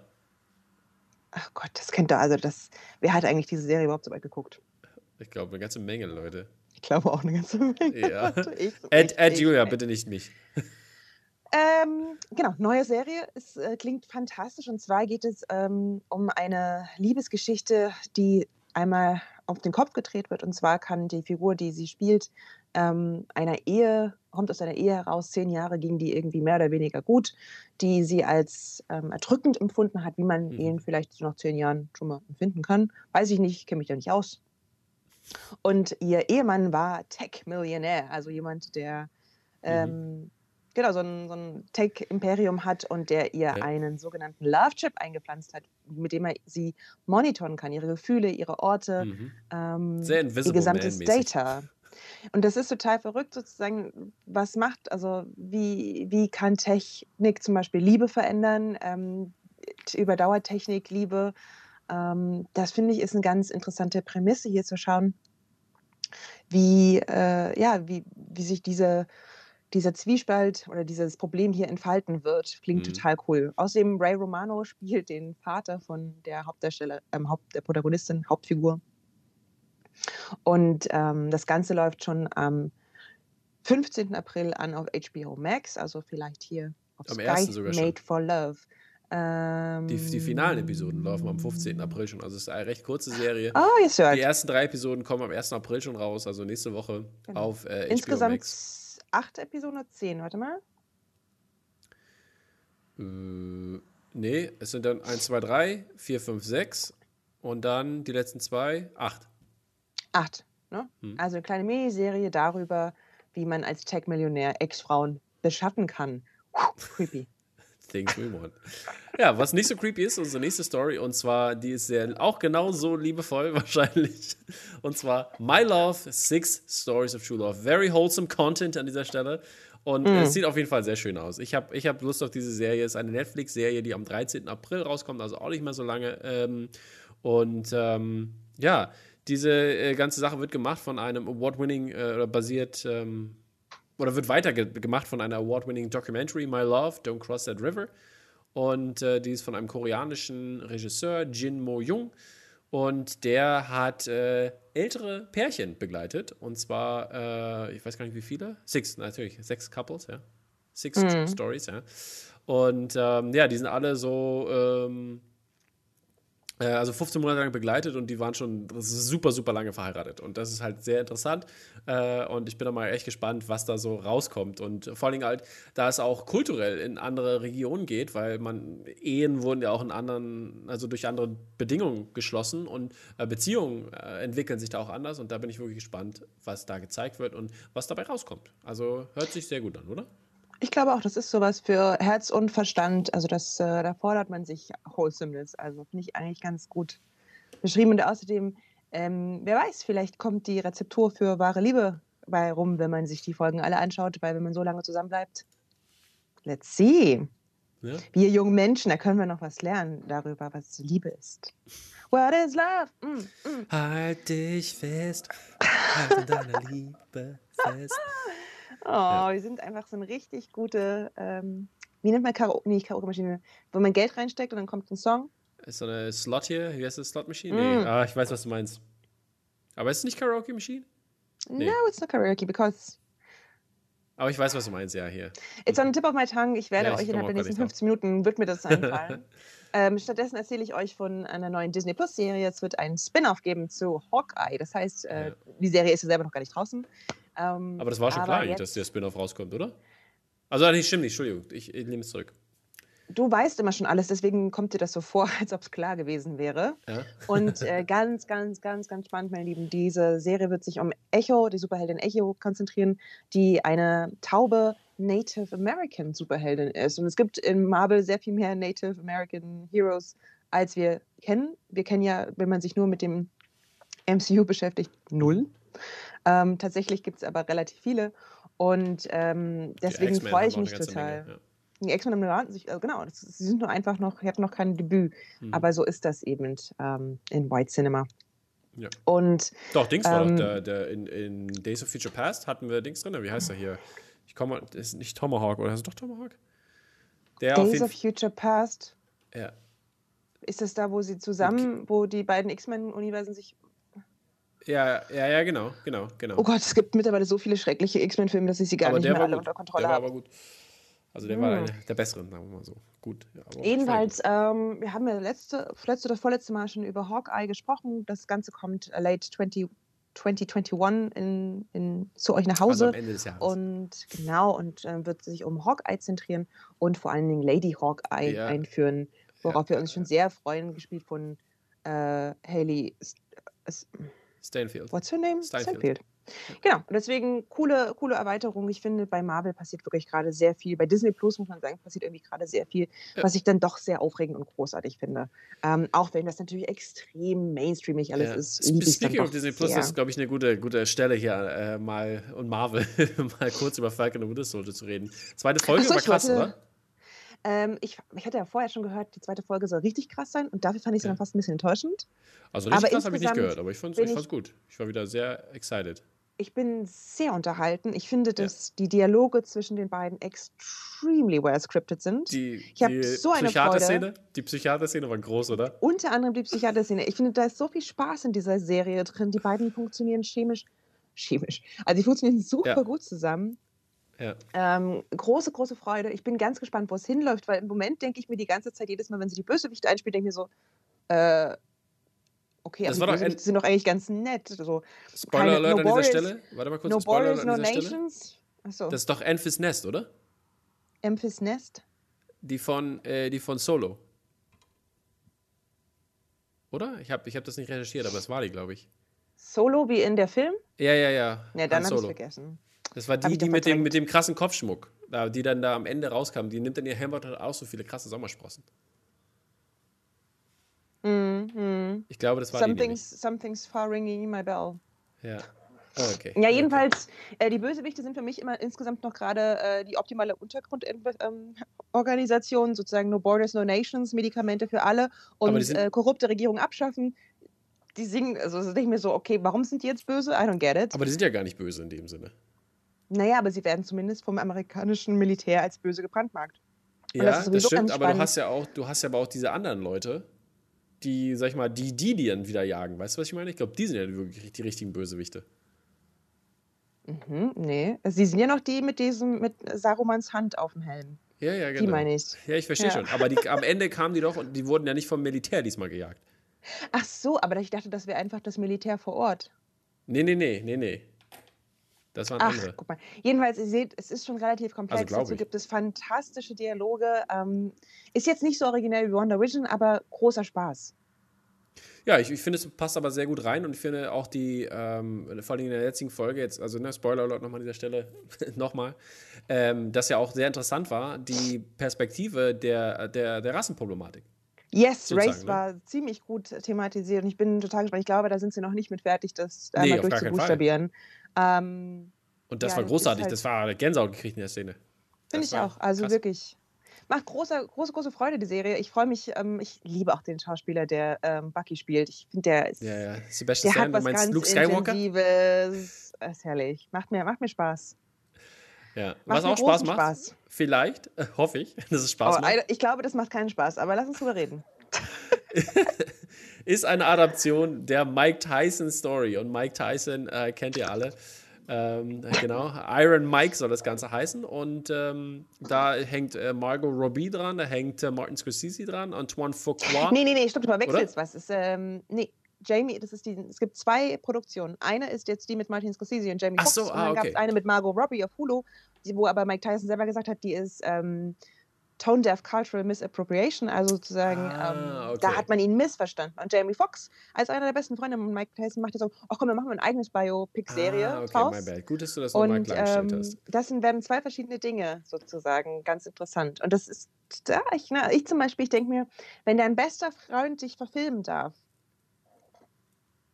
Ach Gott, das kennt ihr. Also das, wer hat eigentlich diese Serie überhaupt so weit geguckt? Ich glaube, eine ganze Menge Leute. Ich glaube auch eine ganze Menge. Ja. Ich, Ed, Ed Julia, bitte nicht mich. Ähm, genau, neue Serie. Es äh, klingt fantastisch. Und zwar geht es ähm, um eine Liebesgeschichte, die einmal auf den Kopf gedreht wird. Und zwar kann die Figur, die sie spielt, ähm, einer Ehe, kommt aus einer Ehe heraus, zehn Jahre ging die irgendwie mehr oder weniger gut, die sie als ähm, erdrückend empfunden hat, wie man mhm. Ehen vielleicht nach zehn Jahren schon mal empfinden kann. Weiß ich nicht, kenne mich da nicht aus. Und ihr Ehemann war Tech-Millionär, also jemand, der mhm. Genau, so ein, so ein Tech-Imperium hat und der ihr ja. einen sogenannten Love-Chip eingepflanzt hat, mit dem er sie monitoren kann, ihre Gefühle, ihre Orte, mhm. ähm, ihr gesamtes Data. Und das ist total verrückt sozusagen, was macht, also wie, wie kann Technik zum Beispiel Liebe verändern, ähm, überdauert Technik Liebe. Ähm, das finde ich ist eine ganz interessante Prämisse hier zu schauen, wie, äh, ja, wie, wie sich diese dieser Zwiespalt oder dieses Problem hier entfalten wird. Klingt mhm. total cool. Außerdem Ray Romano spielt den Vater von der Hauptdarsteller, ähm, Haupt, der Protagonistin, Hauptfigur. Und ähm, das Ganze läuft schon am 15. April an auf HBO Max, also vielleicht hier auf am Sky sogar Made schon. for Love. Ähm, die, die, finalen Episoden laufen am 15. April schon. Also es ist eine recht kurze Serie. Oh, yes, Die ersten drei Episoden kommen am 1. April schon raus, also nächste Woche genau. auf äh, HBO Insgesamt Max acht Episoden oder zehn? Warte mal. Äh, nee, es sind dann 1, 2, 3, 4, 5, 6 und dann die letzten zwei, acht. Acht, ne? Hm. Also eine kleine Miniserie darüber, wie man als Tech-Millionär Ex-Frauen beschatten kann. Puh, creepy. Things we want. Ja, was nicht so creepy ist, unsere nächste Story. Und zwar, die ist sehr, auch genauso liebevoll (laughs) wahrscheinlich. Und zwar My Love, Six Stories of True Love. Very wholesome Content an dieser Stelle. Und mm. es sieht auf jeden Fall sehr schön aus. Ich habe ich hab Lust auf diese Serie. Es ist eine Netflix-Serie, die am 13. April rauskommt, also auch nicht mehr so lange. Ähm, und ähm, ja, diese äh, ganze Sache wird gemacht von einem Award-winning äh, oder basiert ähm, oder wird weiter gemacht von einer award-winning Documentary, My Love, Don't Cross That River. Und äh, die ist von einem koreanischen Regisseur, Jin Mo Jung. Und der hat äh, ältere Pärchen begleitet. Und zwar, äh, ich weiß gar nicht wie viele. Six, natürlich. Sechs Couples, ja. Six mhm. Stories, ja. Und ähm, ja, die sind alle so ähm, äh, also 15 Monate lang begleitet und die waren schon super, super lange verheiratet. Und das ist halt sehr interessant. Äh, und ich bin da mal echt gespannt, was da so rauskommt. Und vor allem halt, da es auch kulturell in andere Regionen geht, weil man Ehen wurden ja auch in anderen, also durch andere Bedingungen geschlossen und äh, Beziehungen entwickeln sich da auch anders. Und da bin ich wirklich gespannt, was da gezeigt wird und was dabei rauskommt. Also hört sich sehr gut an, oder? Ich glaube auch, das ist sowas für Herz und Verstand. Also das, äh, da fordert man sich Wholesomeness. Also finde ich eigentlich ganz gut beschrieben. Und außerdem, ähm, wer weiß, vielleicht kommt die Rezeptur für wahre Liebe bei rum, wenn man sich die Folgen alle anschaut, weil wenn man so lange zusammen bleibt. Let's see. Ja. Wir jungen Menschen, da können wir noch was lernen darüber, was Liebe ist. What is love? Mm, mm. Halt dich fest, halt in deiner Liebe fest. (laughs) Oh, ja. wir sind einfach so eine richtig gute, ähm, wie nennt man Karaoke, nicht Karaoke-Maschine, wo man Geld reinsteckt und dann kommt ein Song. Ist so eine Slot hier, wie heißt das, Slot-Maschine? Mm. Nee, ah, ich weiß, was du meinst. Aber ist es nicht Karaoke-Maschine? Nee. No, it's not karaoke because. Aber ich weiß, was du meinst, ja, hier. It's on the tip of my tongue. Ich werde ja, ich euch innerhalb der nächsten 15 Minuten, wird mir das (laughs) einfallen. ähm, stattdessen erzähle ich euch von einer neuen Disney Plus Serie. Es wird einen Spin-off geben zu Hawkeye. Das heißt, äh, ja. die Serie ist ja selber noch gar nicht draußen. Ähm, aber das war schon klar, jetzt, dass der Spin-off rauskommt, oder? Also, nicht, stimmt nicht, Entschuldigung. Ich, ich nehme es zurück du weißt immer schon alles, deswegen kommt dir das so vor, (laughs) als ob es klar gewesen wäre. Ja. Und äh, (laughs) ganz, ganz, ganz, ganz spannend, meine Lieben. Diese Serie wird sich um Echo, die Superheldin Echo, konzentrieren, die eine taube Native American Superheldin ist. Und es gibt in Marvel sehr viel mehr Native American Heroes, als wir kennen. Wir kennen ja, wenn man sich nur mit dem MCU beschäftigt, null. Ähm, tatsächlich gibt es aber relativ viele. Und ähm, deswegen freue ich mich total. Menge, ja. Die X-Men haben sich, äh, genau, das, sie sind nur einfach noch, hatten noch kein Debüt. Mhm. Aber so ist das eben ähm, in White Cinema. Ja. Und, doch, Dings war doch ähm, der, der in, in, Days of Future Past hatten wir Dings drin. Wie heißt er hier? Ich komme, das ist nicht Tomahawk, oder ist es doch Tomahawk? Der Days of Future Past? Ja. Ist das da, wo sie zusammen, wo die beiden X-Men-Universen sich ja, ja, ja, genau, genau, genau. Oh Gott, es gibt mittlerweile so viele schreckliche X-Men-Filme, dass ich sie gar aber nicht mehr alle unter Kontrolle habe. Der war aber gut. Also der hm. war einer der besseren, sagen wir mal so. Gut. Jedenfalls, ähm, wir haben ja letzte, letzte oder vorletzte Mal schon über Hawkeye gesprochen. Das Ganze kommt late 20, 2021 in, in, zu euch nach Hause. Also am Ende des Jahres. Und genau, und äh, wird sich um Hawkeye zentrieren und vor allen Dingen Lady Hawkeye ja. einführen, worauf ja. wir uns schon sehr freuen, gespielt von äh, Haley Stanfield. What's her name? Stanfield. Stanfield. Genau, und deswegen coole, coole Erweiterung. Ich finde, bei Marvel passiert wirklich gerade sehr viel. Bei Disney Plus muss man sagen, passiert irgendwie gerade sehr viel, ja. was ich dann doch sehr aufregend und großartig finde. Ähm, auch wenn das natürlich extrem mainstreamig alles ja. ist. Speaking of Disney Plus, das ist, glaube ich, eine gute, gute Stelle hier äh, mal und Marvel (laughs) mal kurz über Falcon and Winter Soldier zu reden. Zweite Folge so, war krass, wollte, oder? Ähm, ich, ich hatte ja vorher schon gehört, die zweite Folge soll richtig krass sein und dafür fand ich sie ja. dann fast ein bisschen enttäuschend. Also richtig aber krass habe ich nicht gehört, aber ich fand es gut. Ich war wieder sehr excited ich bin sehr unterhalten. Ich finde, dass ja. die Dialoge zwischen den beiden extremely well scripted sind. Die, ich habe so eine Freude. Die Psychiater-Szene war groß, oder? Unter anderem die Psychiater-Szene. Ich finde, da ist so viel Spaß in dieser Serie drin. Die beiden funktionieren chemisch. Chemisch. Also, die funktionieren super ja. gut zusammen. Ja. Ähm, große, große Freude. Ich bin ganz gespannt, wo es hinläuft, weil im Moment denke ich mir die ganze Zeit, jedes Mal, wenn sie die Bösewichte einspielt, denke ich mir so, äh, okay, das aber die sind doch eigentlich ganz nett. So, Spoiler keine, Alert no an dieser Stelle. Warte mal kurz. No Spoiler Borders, no Nations. Achso. Das ist doch Emphys Nest, oder? Emphys Nest? Die von, äh, die von Solo. Oder? Ich habe ich hab das nicht recherchiert, aber es war die, glaube ich. Solo wie in der Film? Ja, ja, ja. Ja, dann habe ich vergessen. Das war die, die mit dem, mit dem krassen Kopfschmuck, die dann da am Ende rauskam. Die nimmt dann ihr Helm und hat auch so viele krasse Sommersprossen. Mhm. Ich glaube, das war something's, die Something's far ringing my bell. Ja. Oh, okay. Ja, jedenfalls, okay. äh, die Bösewichte sind für mich immer insgesamt noch gerade äh, die optimale Untergrundorganisation, ähm, sozusagen No Borders, No Nations, Medikamente für alle und äh, korrupte Regierung abschaffen. Die singen, also denke ich mir so, okay, warum sind die jetzt böse? I don't get it. Aber die sind ja gar nicht böse in dem Sinne. Naja, aber sie werden zumindest vom amerikanischen Militär als böse gebrandmarkt. Und ja, das, das stimmt, aber du hast ja auch, du hast ja aber auch diese anderen Leute, die, sag ich mal, die, die, die dann wieder jagen. Weißt du, was ich meine? Ich glaube, die sind ja wirklich die richtigen Bösewichte. Mhm, nee. Sie sind ja noch die mit diesem, mit Sarumans Hand auf dem Helm. Ja, ja, genau. Die meine ich. Ja, ich verstehe ja. schon. Aber die, am Ende kamen die doch und die wurden ja nicht vom Militär diesmal gejagt. Ach so, aber ich dachte, das wäre einfach das Militär vor Ort. Nee, nee, nee, nee, nee. Das waren Ach, andere. guck mal. Jedenfalls, ihr seht, es ist schon relativ komplex. Also, Dazu gibt es fantastische Dialoge. Ähm, ist jetzt nicht so originell wie Wonder Vision, aber großer Spaß. Ja, ich, ich finde, es passt aber sehr gut rein und ich finde auch die, ähm, vor allem in der letzten Folge, jetzt, also ne, Spoiler Alert nochmal an dieser Stelle, (laughs) nochmal, ähm, das ja auch sehr interessant war, die Perspektive der, der, der Rassenproblematik. Yes, Race ne? war ziemlich gut thematisiert und ich bin total gespannt. Ich glaube, da sind sie noch nicht mit fertig, das nee, einmal durchzubuchstabieren. Ähm, und das ja, war großartig, halt das war Gänsehaut gekriegt in der Szene. Finde ich auch, also krass. wirklich. Macht große, große, große Freude, die Serie. Ich freue mich, ähm, ich liebe auch den Schauspieler, der ähm, Bucky spielt. Ich finde, der ist. Ja, ja. Sebastian der hat was ganz Luke Skywalker? Intensives. Das ist herrlich. Macht mir, macht mir Spaß. Ja, macht was auch Spaß macht. Spaß. Vielleicht, äh, (laughs) hoffe ich, dass es Spaß oh, macht. Ich glaube, das macht keinen Spaß, aber lass uns drüber reden. (laughs) ist eine Adaption der Mike Tyson Story. Und Mike Tyson äh, kennt ihr alle. Ähm, genau, Iron Mike soll das Ganze heißen. Und ähm, da hängt äh, Margot Robbie dran, da hängt äh, Martin Scorsese dran, Antoine Fuqua. Nee, nee, nee, stopp, du verwechselst was. Ist, ähm, nee, Jamie, das ist die, es gibt zwei Produktionen. Eine ist jetzt die mit Martin Scorsese und Jamie Foxx. So, ah, und dann okay. gab es eine mit Margot Robbie auf Hulu, wo aber Mike Tyson selber gesagt hat, die ist ähm, Tone Deaf Cultural Misappropriation, also sozusagen, ah, ähm, okay. da hat man ihn missverstanden. Und Jamie Foxx, als einer der besten Freunde von Mike Tyson, machte so, ach komm, wir machen mal ein eigenes Biopic-Serie ah, okay, draus. my bad. Gut, dass du das nochmal klargestellt ähm, hast. Das sind, werden zwei verschiedene Dinge sozusagen, ganz interessant. Und das ist, da, ich, na, ich zum Beispiel, ich denke mir, wenn dein bester Freund dich verfilmen darf,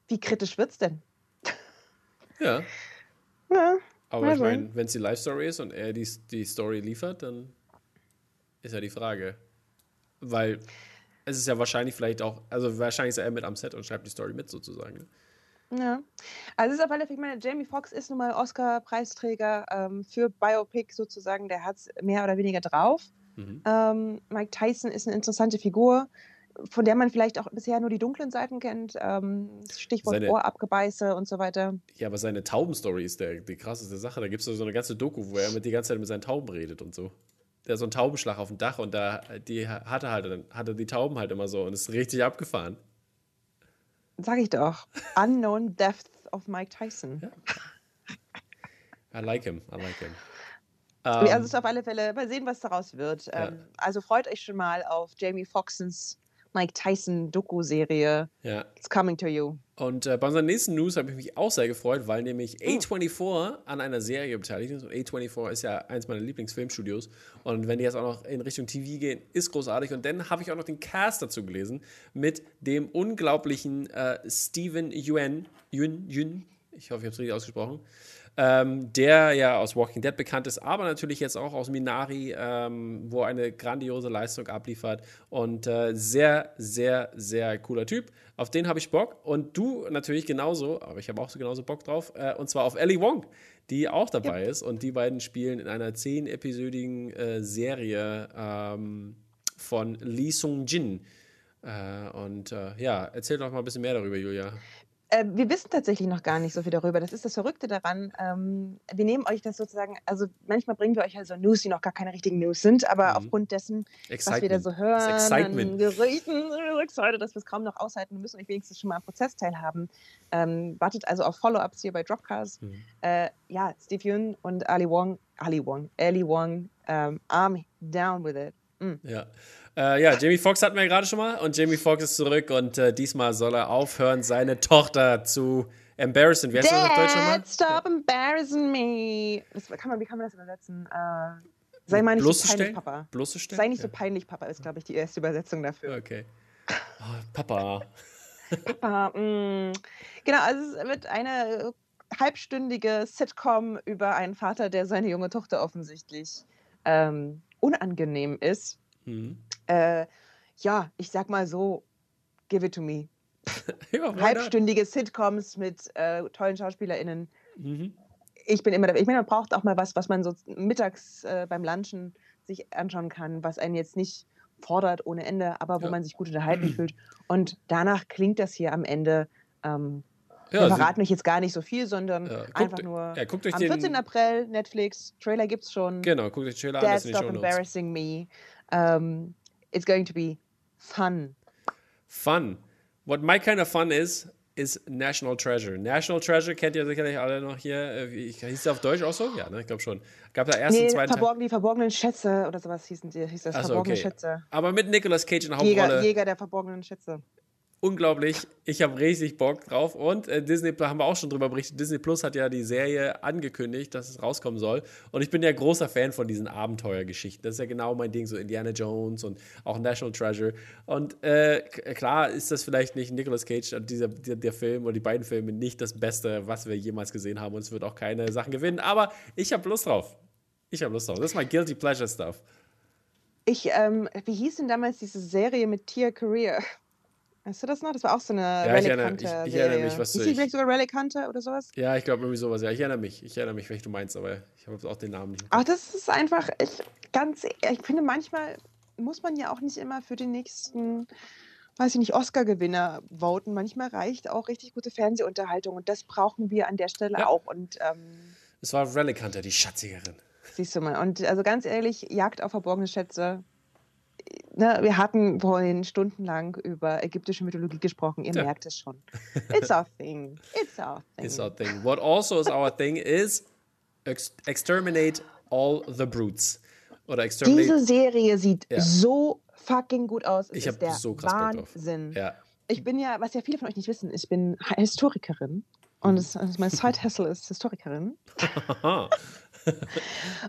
wie kritisch wird's denn? Ja. (laughs) Ja, Aber ich meine, wenn es die Live-Story ist und er die, die Story liefert, dann ist ja die Frage. Weil es ist ja wahrscheinlich vielleicht auch, also wahrscheinlich ist er mit am Set und schreibt die Story mit sozusagen. ne? Ja. Also es ist auf alle Fälle, ich meine, Jamie Foxx ist nun mal Oscar-Preisträger ähm, für Biopic sozusagen, der hat es mehr oder weniger drauf. Mhm. Ähm, Mike Tyson ist eine interessante Figur, von der man vielleicht auch bisher nur die dunklen Seiten kennt. Ähm, Stichwort Seine- Ohrabgebeiße und so weiter. Ja, aber seine Tauben-Story ist der, die krasseste Sache. Da gibt es so eine ganze Doku, wo er mit die ganze Zeit mit seinen Tauben redet und so. Der so einen Taubenschlag auf dem Dach und da die hatte halt hatte die Tauben halt immer so und ist richtig abgefahren. Sag ich doch. Unknown Death of Mike Tyson. I like him, I like him. also Ähm, es ist auf alle Fälle, mal sehen, was daraus wird. Ähm, also freut euch schon mal auf Jamie Foxxens Mike Tyson Doku-Serie. ja. It's coming to you. Und äh, bei unserer nächsten News habe ich mich auch sehr gefreut, weil nämlich Oh. A24 an einer Serie beteiligt ist. Und A24 ist ja eins meiner Lieblingsfilmstudios. Und wenn die jetzt auch noch in Richtung TV gehen, ist großartig. Und dann habe ich auch noch den Cast dazu gelesen mit dem unglaublichen äh, Steven Yuen, Yun, Yun, ich hoffe, ich habe es richtig ausgesprochen, ähm, der ja aus Walking Dead bekannt ist, aber natürlich jetzt auch aus Minari, ähm, wo er eine grandiose Leistung abliefert und äh, sehr, sehr, sehr cooler Typ. Auf den habe ich Bock und du natürlich genauso, aber ich habe auch so genauso Bock drauf, äh, und zwar auf Ellie Wong, die auch dabei ist und die beiden spielen in einer zehn-episodigen äh, Serie ähm, von Lee Sung-jin. Äh, und äh, ja, erzähl doch mal ein bisschen mehr darüber, Julia. Äh, wir wissen tatsächlich noch gar nicht so viel darüber. Das ist das Verrückte daran. Ähm, wir nehmen euch das sozusagen, also manchmal bringen wir euch ja so News, die noch gar keine richtigen News sind, aber Mhm. aufgrund dessen, was wir da Excitement. so hören, Excitement. Gerüchten, so excited, dass wir es kaum noch aushalten. Wir müssen euch wenigstens schon mal am Prozess teilhaben. Ähm, wartet also auf Follow-ups hier bei Dropcast. Mhm. Äh, ja, Steve Yun und Ali Wong, Ali Wong, Ali Wong, ähm, I'm down with it. Mm. Ja. Äh, ja, Jamie Foxx hatten wir ja gerade schon mal und Jamie Foxx ist zurück und äh, diesmal soll er aufhören, seine Tochter zu embarrassen. Wie heißt das auf Deutsch nochmal? Dad, stop embarrassing me. Das kann man, wie kann man das übersetzen? Äh, sei mal nicht so Bloßzustellen? peinlich, Papa. Bloßzustellen? Sei nicht so Ja. peinlich, Papa, ist, glaube ich, die erste Übersetzung dafür. Okay. Oh, Papa. (laughs) Papa, mm. Genau, also es wird eine halbstündige Sitcom über einen Vater, der seine junge Tochter offensichtlich ähm, unangenehm ist. Mhm. Äh, ja, ich sag mal so, give it to me. (laughs) Ja? Halbstündige Sitcoms mit äh, tollen SchauspielerInnen. Mhm. ich bin immer dabei. Ich meine, man braucht auch mal was, was man so mittags äh, beim Lunchen sich anschauen kann, was einen jetzt nicht fordert ohne Ende, aber wo Ja. man sich gut unterhalten (clears throat) fühlt. Und danach klingt das hier am Ende. Ähm, Ja, wir verraten euch jetzt gar nicht so viel, sondern Ja, guckt- einfach nur. ja, guckt euch am den- 14. April, Netflix, Trailer gibt's schon. Genau, guckt euch den Trailer an, Dad sind die Stop. Embarrassing Me. Um, it's going to be fun. Fun. What my kind of fun is, is National Treasure. National Treasure kennt ihr sicherlich alle noch hier. Äh, wie- Hieß der auf Deutsch auch so? Ja, ne? ich glaube schon. Gab da ersten, Nee, zweiten Teil. verborgen, die verborgenen Schätze oder sowas hießen die, hieß das. Ach so, verborgene okay. Schätze. Aber mit Nicolas Cage in der Jäger, Hauptrolle. Jäger der verborgenen Schätze. Unglaublich. Ich habe richtig Bock drauf. Und äh, Disney, da haben wir auch schon drüber berichtet, Disney Plus hat ja die Serie angekündigt, dass es rauskommen soll. Und ich bin ja großer Fan von diesen Abenteuergeschichten. Das ist ja genau mein Ding, so Indiana Jones und auch National Treasure. Und äh, k- klar ist das vielleicht nicht Nicolas Cage, und dieser, der, der Film oder die beiden Filme nicht das Beste, was wir jemals gesehen haben. Und es wird auch keine Sachen gewinnen. Aber ich habe Lust drauf. Ich habe Lust drauf. Das ist mein Guilty Pleasure Stuff. Ich, ähm, wie hieß denn damals diese Serie mit Tia Career? Weißt du das noch? Das war auch so eine ich Relic erinnere- Hunter. ich- ich erinnere mich, was du- die ich- vielleicht sogar Relic Hunter oder sowas? Ja, ich glaube irgendwie sowas. Ja, ich erinnere mich. Ich erinnere mich, welche du meinst, aber ich habe auch den Namen nicht. Ach, das ist einfach, ich, ganz, ich finde, manchmal muss man ja auch nicht immer für den nächsten weiß ich nicht, Oscar-Gewinner voten. Manchmal reicht auch richtig gute Fernsehunterhaltung und das brauchen wir an der Stelle ja. auch. Und, ähm, es war Relic Hunter, die Schatzjägerin. Siehst du mal. Und also ganz ehrlich, Jagd auf verborgene Schätze. Ne, wir hatten vorhin stundenlang über ägyptische Mythologie gesprochen. Ihr ja. merkt es schon. (laughs) It's our thing. It's our thing. It's our thing. What also is our thing is ex exterminate all the brutes. Oder exterminate. Diese Serie sieht ja. so fucking gut aus. Es ich habe so krass Wahnsinn. Ja. Ich bin ja, was ja viele von euch nicht wissen, ich bin Historikerin. Und es, also mein Side-Hustle ist Historikerin. (laughs) (laughs)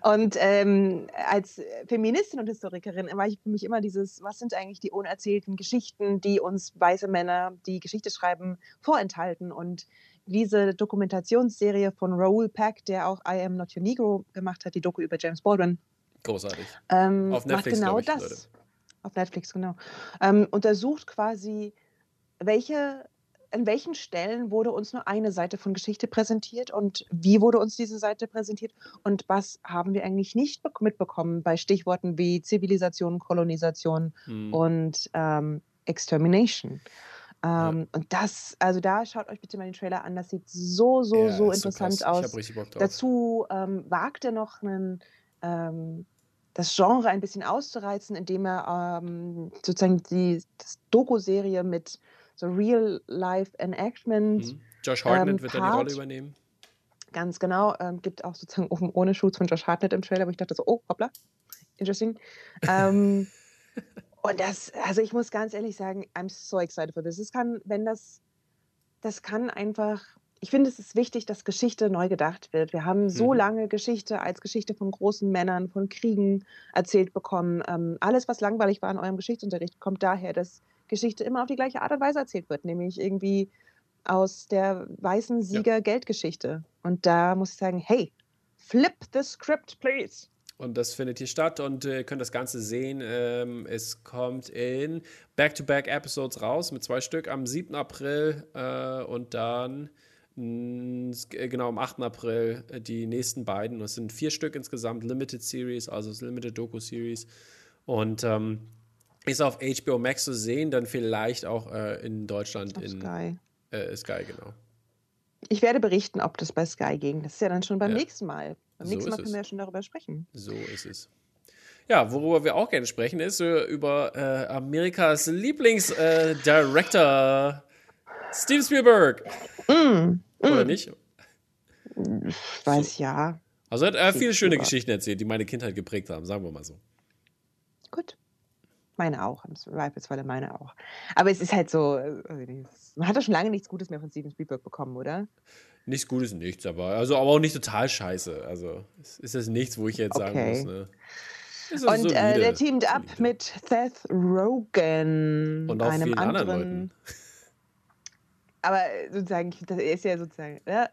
und ähm, als Feministin und Historikerin war ich für mich immer dieses, was sind eigentlich die unerzählten Geschichten, die uns weiße Männer, die Geschichte schreiben, vorenthalten. Und diese Dokumentationsserie von Raoul Peck, der auch I Am Not Your Negro gemacht hat, die Doku über James Baldwin. Großartig. Ähm, Auf Netflix, macht genau ich, das. Leute. Auf Netflix, genau. Ähm, untersucht quasi, welche an welchen Stellen wurde uns nur eine Seite von Geschichte präsentiert und wie wurde uns diese Seite präsentiert und was haben wir eigentlich nicht mitbekommen bei Stichworten wie Zivilisation, Kolonisation mhm. und ähm, Extermination. Ähm, ja. Und das, also da schaut euch bitte mal den Trailer an, das sieht so, so, ja, so interessant so aus. Dazu ähm, wagt er noch einen, ähm, das Genre ein bisschen auszureizen, indem er ähm, sozusagen die Doku-Serie mit so Real-Life-Enactment. Mhm. Josh Hartnett ähm, wird dann die Rolle übernehmen. Ganz genau. Ähm, gibt auch sozusagen oben ohne Schutz von Josh Hartnett im Trailer, wo ich dachte so, oh, hoppla, interesting. ähm, (laughs) und das, also ich muss ganz ehrlich sagen, I'm so excited for this. Es kann, wenn das, das kann einfach, ich finde, es ist wichtig, dass Geschichte neu gedacht wird. Wir haben so mhm. lange Geschichte als Geschichte von großen Männern, von Kriegen erzählt bekommen. Ähm, alles, was langweilig war in eurem Geschichtsunterricht, kommt daher, dass Geschichte immer auf die gleiche Art und Weise erzählt wird, nämlich irgendwie aus der weißen Sieger-Geldgeschichte. Und da muss ich sagen, hey, flip the script, please. Und das findet hier statt und ihr äh, könnt das Ganze sehen. Ähm, es kommt in Back-to-Back-Episodes raus mit zwei Stück am 7. April äh, und dann mh, genau am 8. April äh, die nächsten beiden. Das sind vier Stück insgesamt, Limited Series, also Limited Doku Series. Und ähm, ist auf HBO Max zu sehen, dann vielleicht auch äh, in Deutschland auf in Sky. Äh, Sky, genau. Ich werde berichten, ob das bei Sky ging. Das ist ja dann schon beim ja. nächsten Mal. Beim so nächsten Mal können es. wir ja schon darüber sprechen. So ist es. Ja, worüber wir auch gerne sprechen, ist äh, über äh, Amerikas Lieblingsdirector äh, Steven Spielberg. Mm, Oder mm. nicht? Weiß so. ja. Also er hat viele schöne Geschichten erzählt, die meine Kindheit geprägt haben, sagen wir mal so. Gut. Meine auch, im Zweifelsfalle meine auch. Aber es ist halt so, man hat doch schon lange nichts Gutes mehr von Steven Spielberg bekommen, oder? Nichts Gutes, nichts, aber, also, aber auch nicht total scheiße. Also ist das nichts, wo ich jetzt okay. sagen muss. Ne? Und äh, der teamt ab mit Seth Rogen, und auch einem anderen. Leuten. (laughs) Aber sozusagen, das ist ja sozusagen, ja,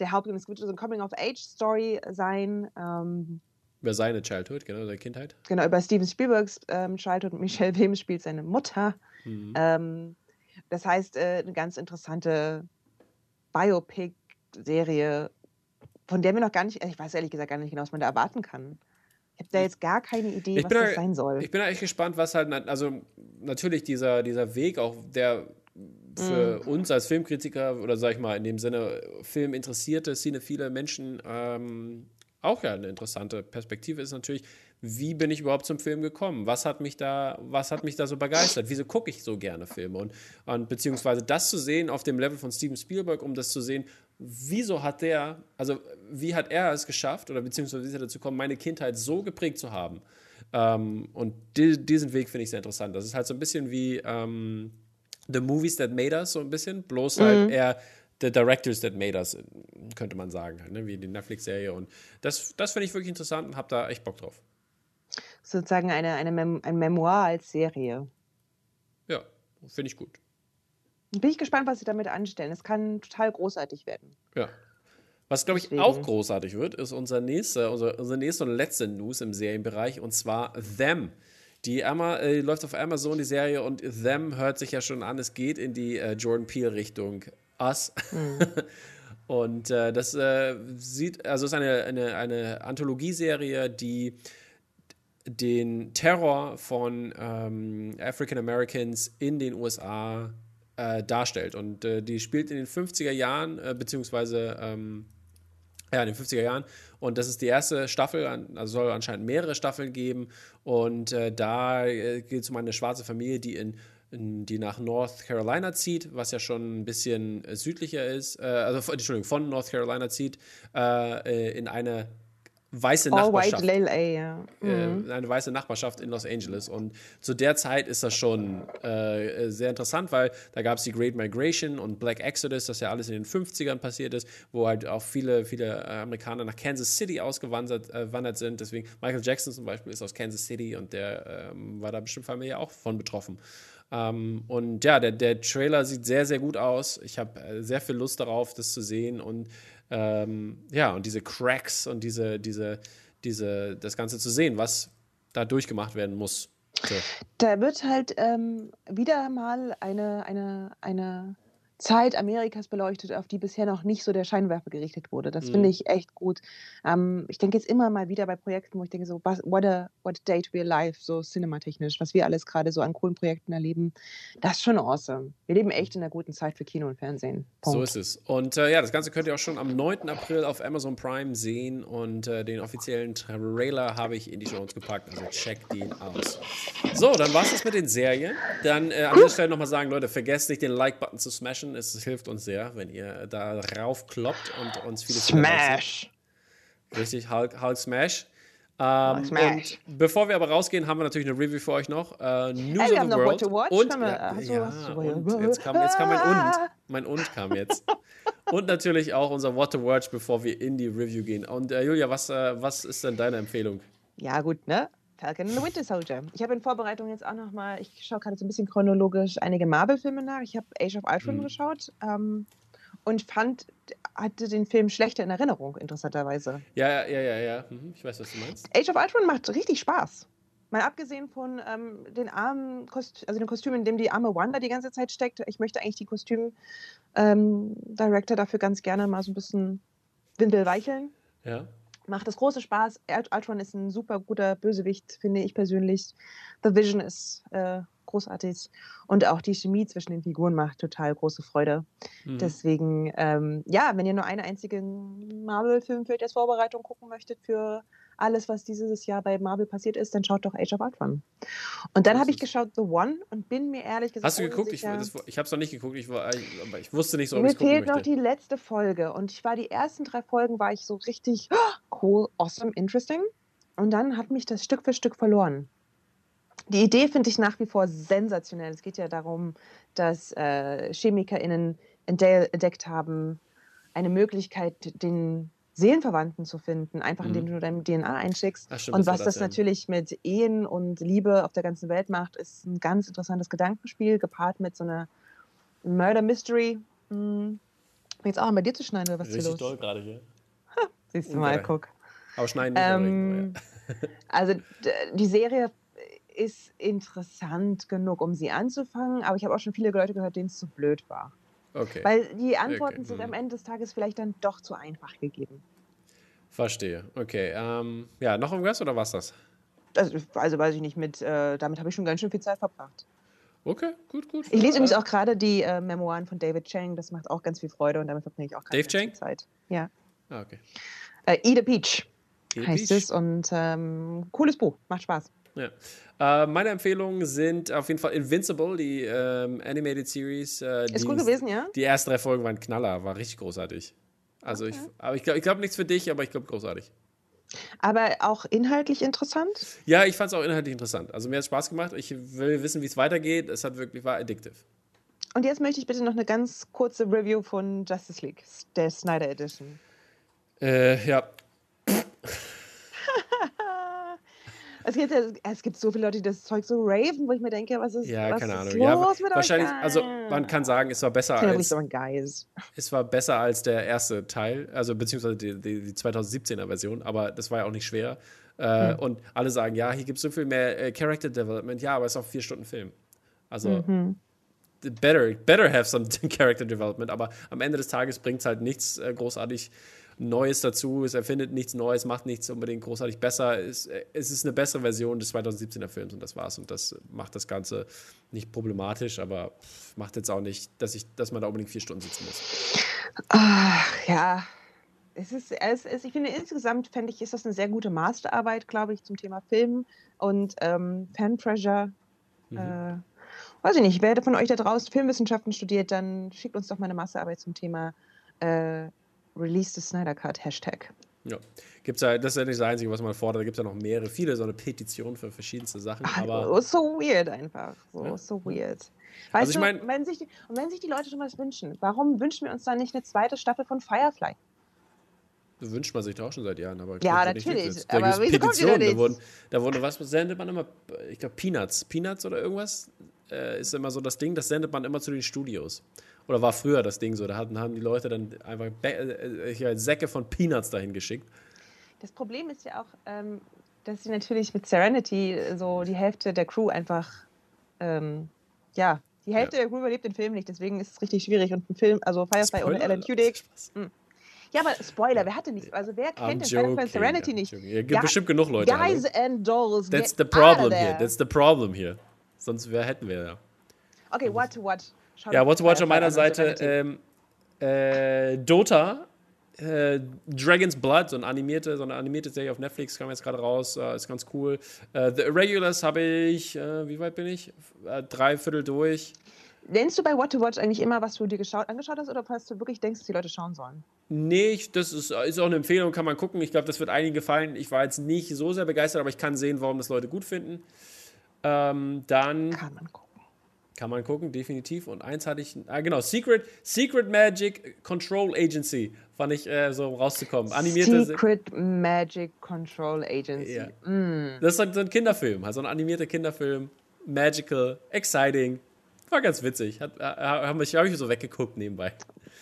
der Hauptgrund, es wird so eine Coming-of-Age-Story sein. Ähm, über seine Childhood, genau, seine Kindheit. Genau, über Steven Spielbergs ähm, Childhood. Michelle (laughs) Wim spielt seine Mutter. Mhm. Ähm, das heißt, äh, eine ganz interessante Biopic-Serie, von der wir noch gar nicht, ich weiß ehrlich gesagt gar nicht genau, was man da erwarten kann. Ich habe da jetzt gar keine Idee, was das da, sein soll. Ich bin echt gespannt, was halt, also natürlich dieser, dieser Weg auch, der für mm. uns als Filmkritiker oder sag ich mal in dem Sinne Filminteressierte, viele Menschen ähm, auch ja eine interessante Perspektive ist natürlich, wie bin ich überhaupt zum Film gekommen? Was hat mich da, was hat mich da so begeistert? Wieso gucke ich so gerne Filme? Und, und beziehungsweise das zu sehen auf dem Level von Steven Spielberg, um das zu sehen, wieso hat der, also wie hat er es geschafft oder beziehungsweise wie ist er dazu gekommen, meine Kindheit so geprägt zu haben? Ähm, und die, diesen Weg finde ich sehr interessant. Das ist halt so ein bisschen wie ähm, The Movies That Made Us, so ein bisschen, bloß halt mhm. eher The Directors That Made Us, könnte man sagen, halt, ne? wie die Netflix-Serie. Und das, das finde ich wirklich interessant und habe da echt Bock drauf. Sozusagen eine, eine Mem ein Memoir als Serie. Ja, finde ich gut. Bin ich gespannt, was sie damit anstellen. Es kann total großartig werden. Ja. Was, glaube ich, Deswegen. auch großartig wird, ist unser nächster, unser, unser nächster und letzter News im Serienbereich und zwar Them. Die Emma, äh, läuft auf Amazon, die Serie, und Them hört sich ja schon an, es geht in die äh, Jordan Peele-Richtung. Us. Mhm. (laughs) Und äh, das äh, sieht, also ist eine, eine, eine Anthologieserie, die den Terror von ähm, African Americans in den USA äh, darstellt. Und äh, die spielt in den 50er Jahren, äh, beziehungsweise ähm, ja, in den 50er Jahren. Und das ist die erste Staffel, also soll anscheinend mehrere Staffeln geben. Und äh, da geht es um eine schwarze Familie, die in die nach North Carolina zieht, was ja schon ein bisschen äh, südlicher ist, äh, also Entschuldigung, von North Carolina zieht, äh, in eine weiße All Nachbarschaft. White Lele, ja. Äh, mhm. eine weiße Nachbarschaft in Los Angeles. Und zu der Zeit ist das schon äh, sehr interessant, weil da gab es die Great Migration und Black Exodus, das ja alles in den 50ern passiert ist, wo halt auch viele, viele Amerikaner nach Kansas City ausgewandert äh, sind. Deswegen Michael Jackson zum Beispiel ist aus Kansas City und der ähm, war da bestimmt Familie auch von betroffen. Ähm, und ja, der, der Trailer sieht sehr, sehr gut aus. Ich habe äh, sehr viel Lust darauf, das zu sehen und ähm, ja, und diese Cracks und diese, diese, diese, das Ganze zu sehen, was da durchgemacht werden muss. So. Da wird halt ähm, wieder mal eine, eine, eine Zeit Amerikas beleuchtet, auf die bisher noch nicht so der Scheinwerfer gerichtet wurde. Das mhm. finde ich echt gut. Ähm, ich denke jetzt immer mal wieder bei Projekten, wo ich denke, so, what, a, what a day to be alive, so cinematechnisch, was wir alles gerade so an coolen Projekten erleben. Das ist schon awesome. Wir leben echt in einer guten Zeit für Kino und Fernsehen. Punkt. So ist es. Und äh, ja, das Ganze könnt ihr auch schon am 9. April auf Amazon Prime sehen und äh, den offiziellen Trailer habe ich in die Show Notes gepackt, also check den aus. So, dann war es das mit den Serien. Dann äh, an dieser Stelle nochmal sagen, Leute, vergesst nicht den Like-Button zu smashen Smashen. Es hilft uns sehr, wenn ihr da raufkloppt und uns viele Smash! Richtig, Hulk, Hulk Smash. Ähm, Smash. Und bevor wir aber rausgehen, haben wir natürlich eine Review für euch noch. Äh, News hey, wir What to Watch. Und, ja, ja, und jetzt, kam, jetzt kam mein (laughs) Und. Mein Und kam jetzt. und natürlich auch unser What to Watch, bevor wir in die Review gehen. Und äh, Julia, was, äh, was ist denn deine Empfehlung? Ja, gut, ne? Falcon and the Winter Soldier. Ich habe in Vorbereitung jetzt auch nochmal, ich schaue gerade so ein bisschen chronologisch einige Marvel-Filme nach. Ich habe Age of Ultron mhm. geschaut ähm, und fand, hatte den Film schlechter in Erinnerung, interessanterweise. Ja, ja, ja, ja. Mhm. Ich weiß, was du meinst. Age of Ultron macht richtig Spaß. Mal abgesehen von ähm, den armen Kostüm, also dem Kostüm, in dem die arme Wanda die ganze Zeit steckt. Ich möchte eigentlich die Kostüm-Director ähm, dafür ganz gerne mal so ein bisschen Windel weicheln. Ja macht es große Spaß. Ultron ist ein super guter Bösewicht, finde ich persönlich. The Vision ist äh, großartig. Und auch die Chemie zwischen den Figuren macht total große Freude. Mhm. Deswegen, ähm, ja, wenn ihr nur einen einzigen Marvel-Film für als Vorbereitung gucken möchtet für alles, was dieses Jahr bei Marvel passiert ist, dann schaut doch Age of Ultron. Und dann habe ich geschaut The One und bin mir ehrlich gesagt. Hast du geguckt? Ich, ich habe es noch nicht geguckt, ich, war, aber ich wusste nicht so, ob Mir fehlt noch die letzte Folge und ich war die ersten drei Folgen, war ich so richtig oh, cool, awesome, interesting. Und dann hat mich das Stück für Stück verloren. Die Idee finde ich nach wie vor sensationell. Es geht ja darum, dass äh, ChemikerInnen entdeckt haben, eine Möglichkeit, den Seelenverwandten zu finden, einfach indem mhm. du deine DNA einschickst. Ach, stimmt, und was das, das natürlich mit Ehen und Liebe auf der ganzen Welt macht, ist ein ganz interessantes Gedankenspiel, gepaart mit so einer Murder Mystery. Hm. Jetzt auch an bei dir zu schneiden, oder was ist hier los? doll gerade hier. Ha, siehst du mal, guck. Aber schneiden nicht ähm, ja. (laughs) Also die Serie ist interessant genug, um sie anzufangen, aber ich habe auch schon viele Leute gehört, denen es zu blöd war. Okay. Weil die Antworten okay. sind am mhm. Ende des Tages vielleicht dann doch zu einfach gegeben. Verstehe. Okay. Ähm, ja, noch irgendwas oder was das? Also, also weiß ich nicht, mit, äh, damit habe ich schon ganz schön viel Zeit verbracht. Okay, gut, gut. Ich lese übrigens auch gerade die äh, Memoiren von David Chang. Das macht auch ganz viel Freude und damit verbringe ich auch ganz viel Zeit. Ja. Ah, okay. Äh, Eat a Peach Eat heißt Peach. es und ähm, cooles Buch, macht Spaß. Ja. Äh, meine Empfehlungen sind auf jeden Fall Invincible, die ähm, Animated Series. Äh, ist gut gewesen, ja? Die ersten drei Folgen waren Knaller, war richtig großartig. Also okay. ich, aber ich glaube glaub nichts für dich, aber ich glaube großartig. Aber auch inhaltlich interessant? Ja, ich fand es auch inhaltlich interessant. Also mir hat es Spaß gemacht. Ich will wissen, wie es weitergeht. Es hat wirklich war addictive. Und jetzt möchte ich bitte noch eine ganz kurze Review von Justice League, der Snyder Edition. Äh, ja, Es gibt, es gibt so viele Leute, die das Zeug so raven, wo ich mir denke, was ist, ja, was keine Ahnung. Ja, wahrscheinlich, also man kann sagen, es war besser als so es war besser als der erste Teil, also beziehungsweise die, die, die 2017er Version, aber das war ja auch nicht schwer. Äh, hm. Und alle sagen, ja, hier gibt es so viel mehr äh, Character Development, ja, aber es ist auch vier Stunden Film. Also mhm. better, better have some (laughs) Character Development, aber am Ende des Tages bringt es halt nichts äh, großartig Neues dazu. Es erfindet nichts Neues, macht nichts unbedingt großartig besser. Es, es ist eine bessere Version des 2017er Films und das war's. Und das macht das Ganze nicht problematisch, aber macht jetzt auch nicht, dass, ich, dass man da unbedingt vier Stunden sitzen muss. Ach, ja. Es ist, es ist, ich finde, insgesamt fände ich, ist das eine sehr gute Masterarbeit, glaube ich, zum Thema Film und ähm, Fan Pressure. Mhm. Äh, weiß ich nicht, wer von euch da draußen Filmwissenschaften studiert, dann schickt uns doch mal eine Masterarbeit zum Thema äh, Release the Snyder Cut, Hashtag. Ja, gibt's ja, das ist ja nicht das Einzige, was man fordert. Da gibt es ja noch mehrere, viele so eine Petition für verschiedenste Sachen. Ach, aber so weird einfach. So, ja. so weird. Also weißt also ich mein, du, wenn sich die, und wenn sich die Leute schon was wünschen, warum wünschen wir uns dann nicht eine zweite Staffel von Firefly? Das wünscht man sich doch auch schon seit Jahren, aber ja, natürlich. Da aber da, da wurden, da wurden was sendet man immer, ich glaube Peanuts, Peanuts oder irgendwas äh, ist immer so das Ding, das sendet man immer zu den Studios. Oder war früher das Ding so, da hatten, haben die Leute dann einfach äh, äh Säcke von Peanuts dahin geschickt. Das Problem ist ja auch, ähm, dass sie natürlich mit Serenity so die Hälfte der Crew einfach, ähm, ja, die Hälfte ja. der Crew überlebt den Film nicht, deswegen ist es richtig schwierig. Und ein Film, also Firefly Spoiler, ohne Alan Tudyk. Hm. Ja, aber Spoiler, wer hatte nicht? Also wer kennt den Firefly Serenity nicht? Es gibt ja, bestimmt genug Leute. Guys also. and Dolls. That's the problem here. That's the problem here. Sonst wer hätten wir ja. Okay, what to watch. Schau ja, what to watch auf meiner Seite. Ähm, äh, Dota, äh, Dragon's Blood, so, ein animierte, so eine animierte Serie auf Netflix, kam jetzt gerade raus, äh, ist ganz cool. Äh, The Irregulars habe ich, äh, wie weit bin ich? Äh, drei Viertel durch. Nennst du bei What to Watch eigentlich immer, was du dir geschaut, angeschaut hast, oder was du wirklich denkst, dass die Leute schauen sollen? Nee, ich, das ist, ist auch eine Empfehlung, kann man gucken. Ich glaube, das wird einigen gefallen. Ich war jetzt nicht so sehr begeistert, aber ich kann sehen, warum das Leute gut finden. Ähm, dann. Kann man gucken. Kann man gucken, definitiv. Und eins hatte ich, ah genau, Secret, Secret Magic Control Agency, fand ich äh, so rauszukommen. Animierte Secret Magic Control Agency. Ja. Mm. Das ist so ein Kinderfilm, also ein animierter Kinderfilm. Magical, exciting. War ganz witzig. Hat, äh, habe ich, hab ich so weggeguckt nebenbei.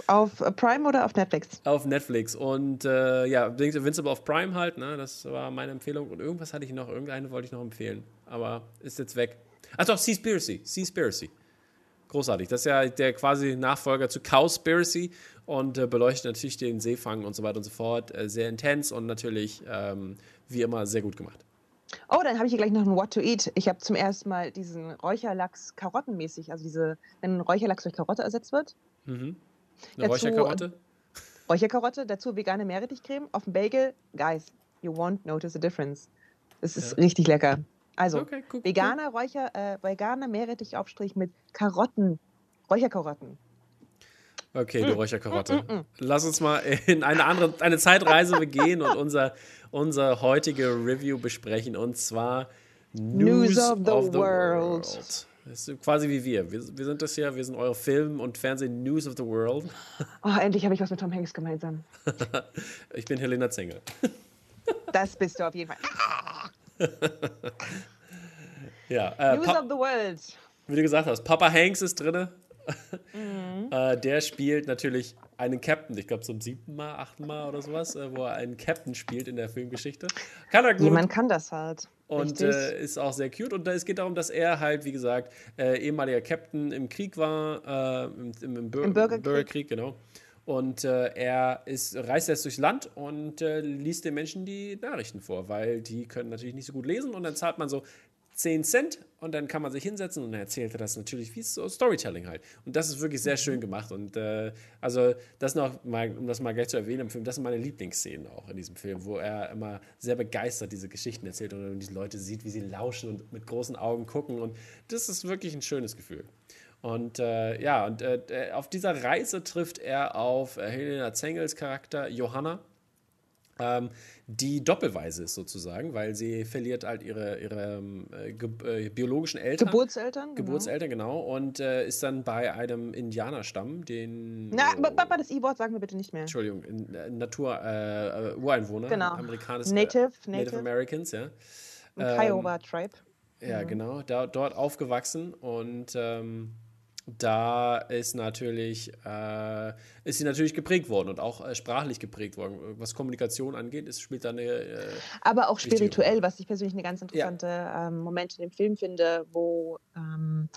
Auf Prime oder auf Netflix? Auf Netflix. Und äh, ja, aber auf Prime halt, ne? Das war meine Empfehlung. Und irgendwas hatte ich noch, irgendeine wollte ich noch empfehlen. Aber ist jetzt weg. Ach doch, Seaspiracy. Seaspiracy. Großartig. Das ist ja der quasi Nachfolger zu Cowspiracy und äh, beleuchtet natürlich den Seefang und so weiter und so fort. Äh, sehr intens und natürlich, ähm, wie immer, sehr gut gemacht. Oh, dann habe ich hier gleich noch ein What to Eat. Ich habe zum ersten Mal diesen Räucherlachs karottenmäßig, also diese, wenn ein Räucherlachs durch Karotte ersetzt wird. Mhm. Eine dazu, Räucherkarotte? Räucherkarotte, dazu vegane Meerrettichcreme auf dem Bagel. Guys, you won't notice a difference. Es ist ja. richtig lecker. Also okay, cool, veganer cool. Räucher, äh, veganer Meerrettichaufstrich mit Karotten, Räucherkarotten. Okay, du mm, Räucherkarotte. Mm, mm, mm, Lass uns mal in eine andere, eine Zeitreise begehen und unser, unser heutige Review besprechen und zwar News, News of, the, of the world. world. Das ist quasi wie wir. wir. Wir sind das ja, wir sind eure Film- und Fernseh-News of the World. Oh, endlich habe ich was mit Tom Hanks gemeinsam. (laughs) ich bin Helena Zengel. das bist du auf jeden Fall. (laughs) (laughs) ja, äh, News of the World. Wie du gesagt hast, Papa Hanks ist drin. Mhm. (laughs) äh, der spielt natürlich einen Captain, ich glaube zum siebten Mal, achten Mal oder sowas, äh, wo er einen Captain spielt in der Filmgeschichte. Kann er gut. Jemand kann das halt. Und äh, ist auch sehr cute. Und es geht darum, dass er halt, wie gesagt, äh, ehemaliger Captain im Krieg war, äh, im, im, im, Bur Im Bürgerkrieg. Bürgerkrieg, genau. Und äh, er ist, reist jetzt durchs Land und äh, liest den Menschen die Nachrichten vor, weil die können natürlich nicht so gut lesen und dann zahlt man so 10 Cent und dann kann man sich hinsetzen und er das natürlich wie so Storytelling halt. Und das ist wirklich sehr schön gemacht. Und äh, also das noch mal, um das mal gleich zu erwähnen im Film, das sind meine Lieblingsszenen auch in diesem Film, wo er immer sehr begeistert diese Geschichten erzählt und die Leute sieht, wie sie lauschen und mit großen Augen gucken. Und das ist wirklich ein schönes Gefühl. Und äh, ja, und äh, auf dieser Reise trifft er auf äh, Helena Zengels Charakter Johanna, ähm, die doppelweise ist sozusagen, weil sie verliert halt ihre, ihre ähm, äh, biologischen Eltern. Geburtseltern. Genau. Geburtseltern, genau. Und äh, ist dann bei einem Indianerstamm, den. Na, oh, Papa, das E-Wort sagen wir bitte nicht mehr. Entschuldigung, in, äh, Natur, äh, Ureinwohner. Genau. Amerikanische, Native, Native, Native. Americans, ja. Ähm, Kiowa Tribe. Ja, mhm. genau. Da, dort aufgewachsen und. Ähm, da ist natürlich, äh, ist sie natürlich geprägt worden und auch äh, sprachlich geprägt worden. Was Kommunikation angeht, ist, spielt da eine. Äh, aber auch spirituell, Rolle. was ich persönlich eine ganz interessante ja. ähm, Moment in dem Film finde, wo ähm,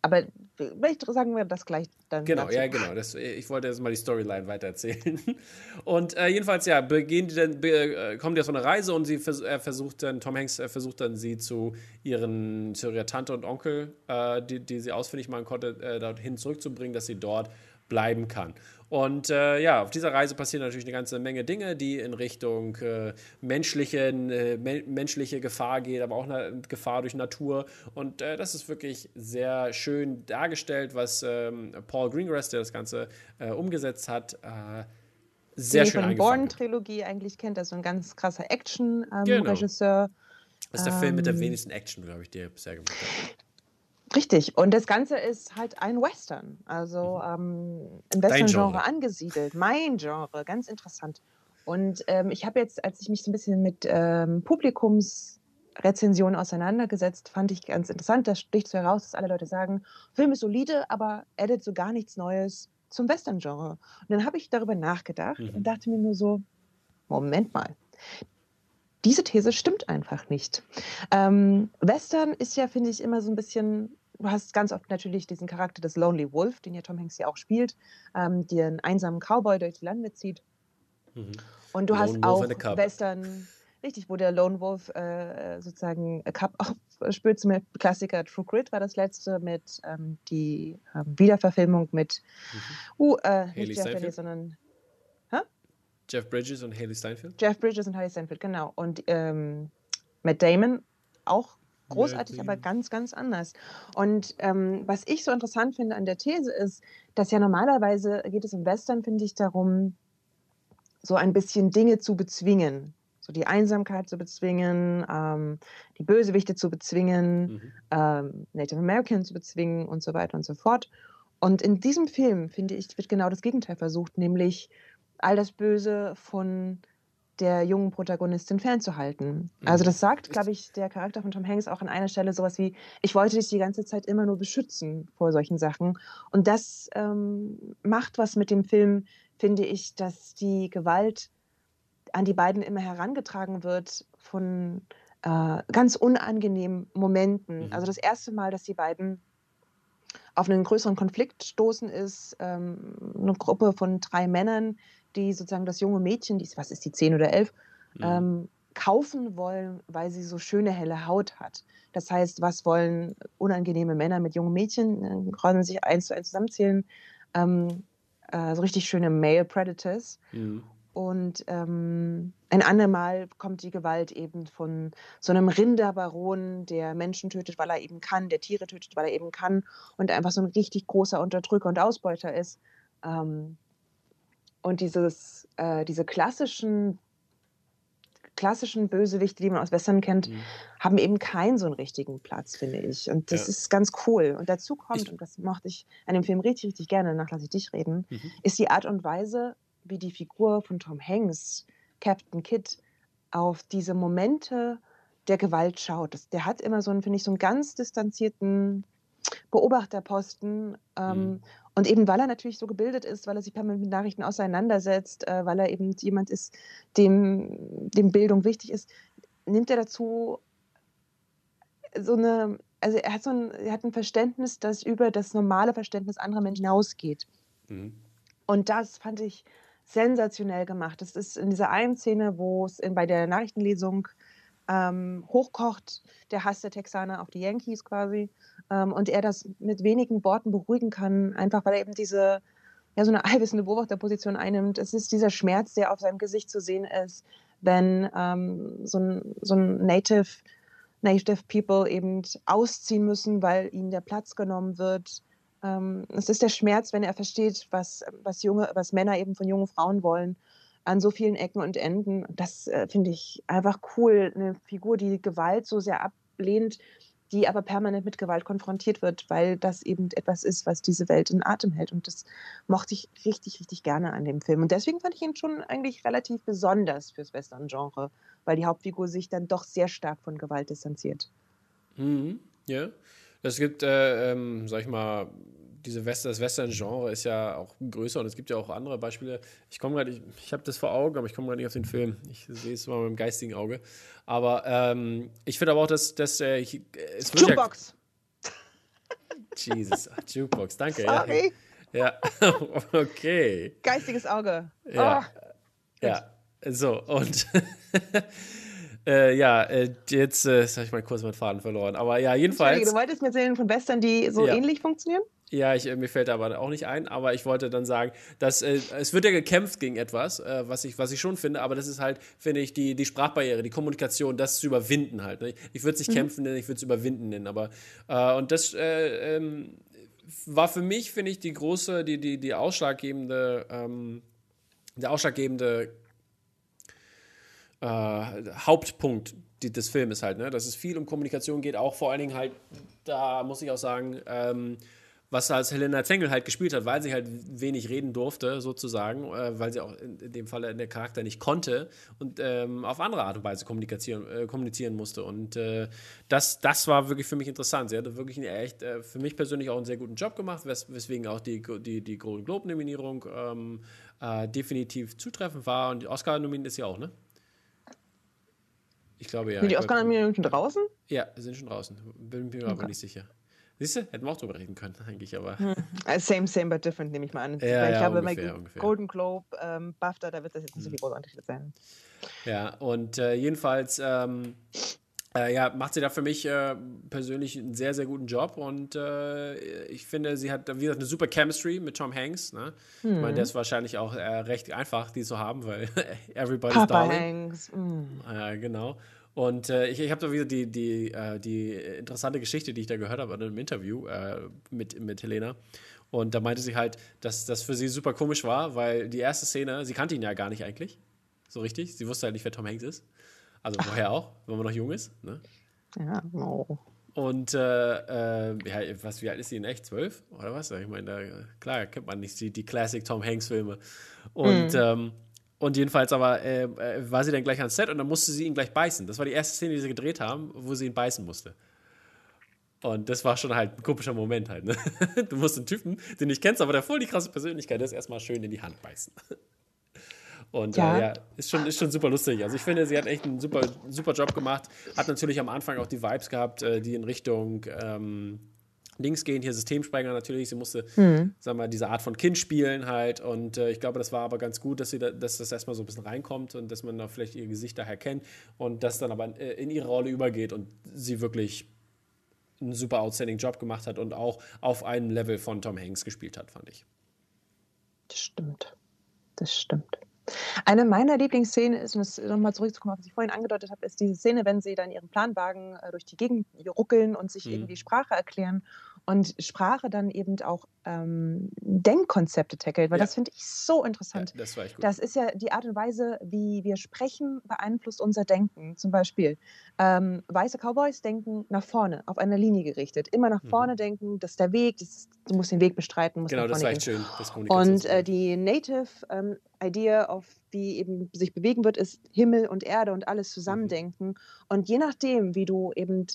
aber vielleicht sagen wir das gleich dann. Genau, dazu. ja, genau. Das, ich wollte jetzt mal die Storyline weitererzählen. (laughs) Und äh, jedenfalls, ja, begehen die dann, be, äh, kommen die aus einer Reise und sie vers er versucht dann, Tom Hanks er versucht dann, sie zu ihren, zu ihrer Tante und Onkel, äh, die, die sie ausfindig machen konnte, äh, dorthin zurückzubringen, dass sie dort bleiben kann. Und äh, ja, auf dieser Reise passieren natürlich eine ganze Menge Dinge, die in Richtung äh, menschlichen, äh, me menschliche Gefahr geht, aber auch eine Gefahr durch Natur. Und äh, das ist wirklich sehr schön dargestellt, was ähm, Paul Greengrass, der das Ganze äh, umgesetzt hat, sehr die schön von Bourne-Trilogie eigentlich kennt, also ein ganz krasser Action-Regisseur. Ähm, genau. Das ist der ähm, Film mit der ähm, wenigsten Action, glaube ich, der bisher gemacht hat. Richtig. Und das Ganze ist halt ein Western, also mhm. ähm, im Western-Genre angesiedelt. Mein Genre, ganz interessant. Und ähm, ich habe jetzt, als ich mich so ein bisschen mit ähm, Publikumsrezensionen auseinandergesetzt, fand ich ganz interessant, das sticht so heraus, dass alle Leute sagen, Film ist solide, aber addet so gar nichts Neues zum Western-Genre. Und dann habe ich darüber nachgedacht mhm. und dachte mir nur so, Moment mal, diese These stimmt einfach nicht. Ähm, Western ist ja, finde ich, immer so ein bisschen du hast ganz oft natürlich diesen Charakter des Lonely Wolf, den ja Tom Hanks ja auch spielt, ähm, der einen einsamen Cowboy durch die Lande zieht. Mhm. Und du Lone hast Wolf auch Western, richtig, wo der Lone Wolf äh, sozusagen a Cup (laughs) aufspürt. Zum Klassiker True Grit war das letzte mit ähm, die ähm, Wiederverfilmung mit, mhm. uh, äh, nicht Jeff Bridges, sondern huh? Jeff Bridges und Haley Steinfeld. Jeff Bridges und Haley Steinfeld, genau. Und ähm, Matt Damon auch großartig, aber ganz, ganz anders. Und ähm, was ich so interessant finde an der These ist, dass ja normalerweise geht es im Western, finde ich, darum, so ein bisschen Dinge zu bezwingen. So die Einsamkeit zu bezwingen, ähm, die Bösewichte zu bezwingen, mhm. ähm, Native American zu bezwingen und so weiter und so fort. Und in diesem Film, finde ich, wird genau das Gegenteil versucht, nämlich all das Böse von der jungen Protagonistin fernzuhalten. Also mhm. das sagt, glaube ich, der Charakter von Tom Hanks auch an einer Stelle sowas wie, ich wollte dich die ganze Zeit immer nur beschützen vor solchen Sachen. Und das ähm, macht was mit dem Film, finde ich, dass die Gewalt an die beiden immer herangetragen wird von äh, ganz unangenehmen Momenten. Mhm. Also das erste Mal, dass die beiden auf einen größeren Konflikt stoßen, ist ähm, eine Gruppe von drei Männern, die sozusagen das junge Mädchen, die ist, was ist die, zehn oder elf, mhm. ähm, kaufen wollen, weil sie so schöne helle Haut hat. Das heißt, was wollen unangenehme Männer mit jungen Mädchen? Äh, räumen sich eins zu eins zusammenzählen. Ähm, äh, so richtig schöne Male Predators. Mhm. Und ähm, ein andermal kommt die Gewalt eben von so einem Rinderbaron, der Menschen tötet, weil er eben kann, der Tiere tötet, weil er eben kann und einfach so ein richtig großer Unterdrücker und Ausbeuter ist. Ähm, und dieses, äh, diese klassischen, klassischen Bösewichte, die man aus Western kennt, mhm. haben eben keinen so einen richtigen Platz, finde ich. Und das ja. ist ganz cool. Und dazu kommt, ich, und das mochte ich an dem Film richtig, richtig gerne, danach lasse ich dich reden, mhm. ist die Art und Weise, wie die Figur von Tom Hanks, Captain Kidd, auf diese Momente der Gewalt schaut. Das, der hat immer so einen, finde ich, so einen ganz distanzierten Beobachterposten ähm, mhm. Und eben weil er natürlich so gebildet ist, weil er sich permanent mit Nachrichten auseinandersetzt, äh, weil er eben jemand ist, dem, dem Bildung wichtig ist, nimmt er dazu so eine, also er hat so ein, er hat ein Verständnis, das über das normale Verständnis anderer Menschen hinausgeht. Mhm. Und das fand ich sensationell gemacht. Das ist in dieser einen Szene, wo es in, bei der Nachrichtenlesung ähm, hochkocht, der Hass der Texaner auf die Yankees quasi ähm, und er das mit wenigen Worten beruhigen kann, einfach weil er eben diese, ja, so eine (laughs) allwissende Beobachterposition einnimmt. Es ist dieser Schmerz, der auf seinem Gesicht zu sehen ist, wenn ähm, so, ein, so ein Native, Native People eben ausziehen müssen, weil ihnen der Platz genommen wird. Ähm, es ist der Schmerz, wenn er versteht, was, was, junge, was Männer eben von jungen Frauen wollen an so vielen Ecken und Enden. Das äh, finde ich einfach cool. Eine Figur, die Gewalt so sehr ablehnt, die aber permanent mit Gewalt konfrontiert wird, weil das eben etwas ist, was diese Welt in Atem hält. Und das mochte ich richtig, richtig gerne an dem Film. Und deswegen fand ich ihn schon eigentlich relativ besonders fürs Western-Genre, weil die Hauptfigur sich dann doch sehr stark von Gewalt distanziert. Mhm, ja. Es gibt, äh, ähm, sag ich mal, diese West das Western-Genre ist ja auch größer und es gibt ja auch andere Beispiele. Ich komme gerade, ich, ich habe das vor Augen, aber ich komme gerade nicht auf den Film. Ich sehe es mal mit dem geistigen Auge. Aber ähm, ich finde aber auch, dass, dass äh, es Jukebox! (laughs) Jesus, Jukebox, danke. Sorry. Ja, ja. (laughs) okay. Geistiges Auge. Ja, oh. ja. so und (laughs) äh, ja, äh, jetzt äh, habe ich mal kurz meinen Faden verloren, aber ja, jedenfalls. Du wolltest mir erzählen von Western, die so ja. ähnlich funktionieren? Ja, ich, äh, mir fällt aber auch nicht ein, aber ich wollte dann sagen, dass äh, es wird ja gekämpft gegen etwas, äh, was, ich, was ich schon finde, aber das ist halt, finde ich, die, die Sprachbarriere, die Kommunikation, das zu überwinden halt. Ne? Ich würde es nicht mhm. kämpfen nennen, ich würde es überwinden nennen, aber äh, und das äh, ähm, war für mich, finde ich, die große, die, die, die ausschlaggebende, ähm, der ausschlaggebende äh, Hauptpunkt des Filmes halt, ne? dass es viel um Kommunikation geht, auch vor allen Dingen halt, da muss ich auch sagen, ähm, was als Helena Zengel halt gespielt hat, weil sie halt wenig reden durfte, sozusagen, äh, weil sie auch in, in, dem Fall in der Charakter nicht konnte und ähm, auf andere Art und Weise kommunizieren, äh, kommunizieren musste. Und äh, das, das war wirklich für mich interessant. Sie hatte wirklich echt, äh, für mich persönlich auch einen sehr guten Job gemacht, wes weswegen auch die, die, die Golden Globe-Nominierung ähm, äh, definitiv zutreffend war. Und die Oscar-Nominierung ist ja auch, ne? Ich glaube ja. Sind die Oscar-Nominierungen schon draußen? Ja, sind schon draußen. Bin mir okay. aber nicht sicher. Siehst du, hätten wir auch drüber reden können, (laughs) eigentlich, aber. Hm. Äh, same, same, but different, nehme ich mal an. Ja, ich ja, glaube, ungefähr, ungefähr. Golden Globe, ähm, BAFTA, da wird das jetzt nicht so viel groß Unterschied sein. Ja, und äh, jedenfalls, ähm, äh, ja, macht sie da für mich äh, persönlich einen sehr, sehr guten Job und äh, ich finde, sie hat, wie gesagt, eine super Chemistry mit Tom Hanks. Ne? Hm. Ich meine, der ist wahrscheinlich auch äh, recht einfach, die zu haben, weil (laughs) everybody's Papa darling. Hanks. Mm. genau. Und äh, ich, ich habe da wieder die, die, äh, die interessante Geschichte, die ich da gehört habe in einem Interview äh, mit, mit Helena. Und da meinte sie halt, dass das für sie super komisch war, weil die erste Szene, sie kannte ihn ja gar nicht eigentlich. So richtig. Sie wusste halt nicht, wer Tom Hanks ist. Also woher auch, wenn man noch jung ist. Ne? Ja, oh. Und äh, äh, ja, was, wie alt ist sie in echt? Zwölf? Oder was? Ich meine, da, klar kennt man nicht die, die Classic Tom Hanks-Filme. Und mhm. ähm, und jedenfalls aber äh, äh, war sie dann gleich ans Set und dann musste sie ihn gleich beißen. Das war die erste Szene, die sie gedreht haben, wo sie ihn beißen musste. Und das war schon halt ein komischer Moment halt. Ne? (laughs) Du musst einen Typen, den nicht kennst, aber der voll die krasse Persönlichkeit ist, erstmal schön in die Hand beißen. (laughs) Und ja, äh, ja ist, schon, ist schon super lustig. Also ich finde, sie hat echt einen super, super Job gemacht. Hat natürlich am Anfang auch die Vibes gehabt, äh, die in Richtung ähm, links gehen, hier Systemsprenger natürlich. Sie musste, mhm. sagen wir mal, diese Art von Kind spielen halt. Und äh, ich glaube, das war aber ganz gut, dass, sie da, dass das erstmal so ein bisschen reinkommt und dass man da vielleicht ihr Gesicht daher kennt und das dann aber in, äh, in ihre Rolle übergeht und sie wirklich einen super outstanding Job gemacht hat und auch auf einem Level von Tom Hanks gespielt hat, fand ich. Das stimmt. Das stimmt. Eine meiner Lieblingsszenen ist, um nochmal zurückzukommen, was ich vorhin angedeutet habe, ist diese Szene, wenn sie dann ihren Planwagen äh, durch die Gegend ruckeln und sich mhm. irgendwie Sprache erklären und Sprache dann eben auch ähm, Denkkonzepte tackelt, weil ja. das finde ich so interessant. Ja, das war echt gut. Das ist ja die Art und Weise, wie wir sprechen, beeinflusst unser Denken. Zum Beispiel ähm, weiße Cowboys denken nach vorne, auf einer Linie gerichtet. Immer nach mhm. vorne mhm. denken, das ist der Weg, ist, du musst den Weg bestreiten. genau, das war echt schön. Das und äh, die Native ähm, Idee, auf wie eben sich bewegen wird, ist Himmel und Erde und alles mhm. zusammendenken. Mhm. Und je nachdem, wie du eben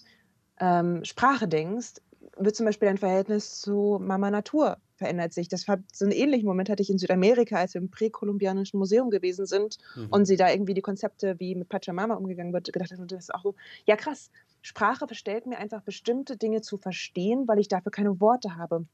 ähm, Sprache denkst, wird zum Beispiel dein Verhältnis zu Mama Natur verändert sich. Das so einen ähnlichen Moment hatte ich in Südamerika, als wir im präkolumbianischen Museum gewesen sind mhm. und sie da irgendwie die Konzepte, wie mit Pachamama umgegangen wird, gedacht haben, und das ist auch so, ja krass, Sprache verstellt mir einfach bestimmte Dinge zu verstehen, weil ich dafür keine Worte habe.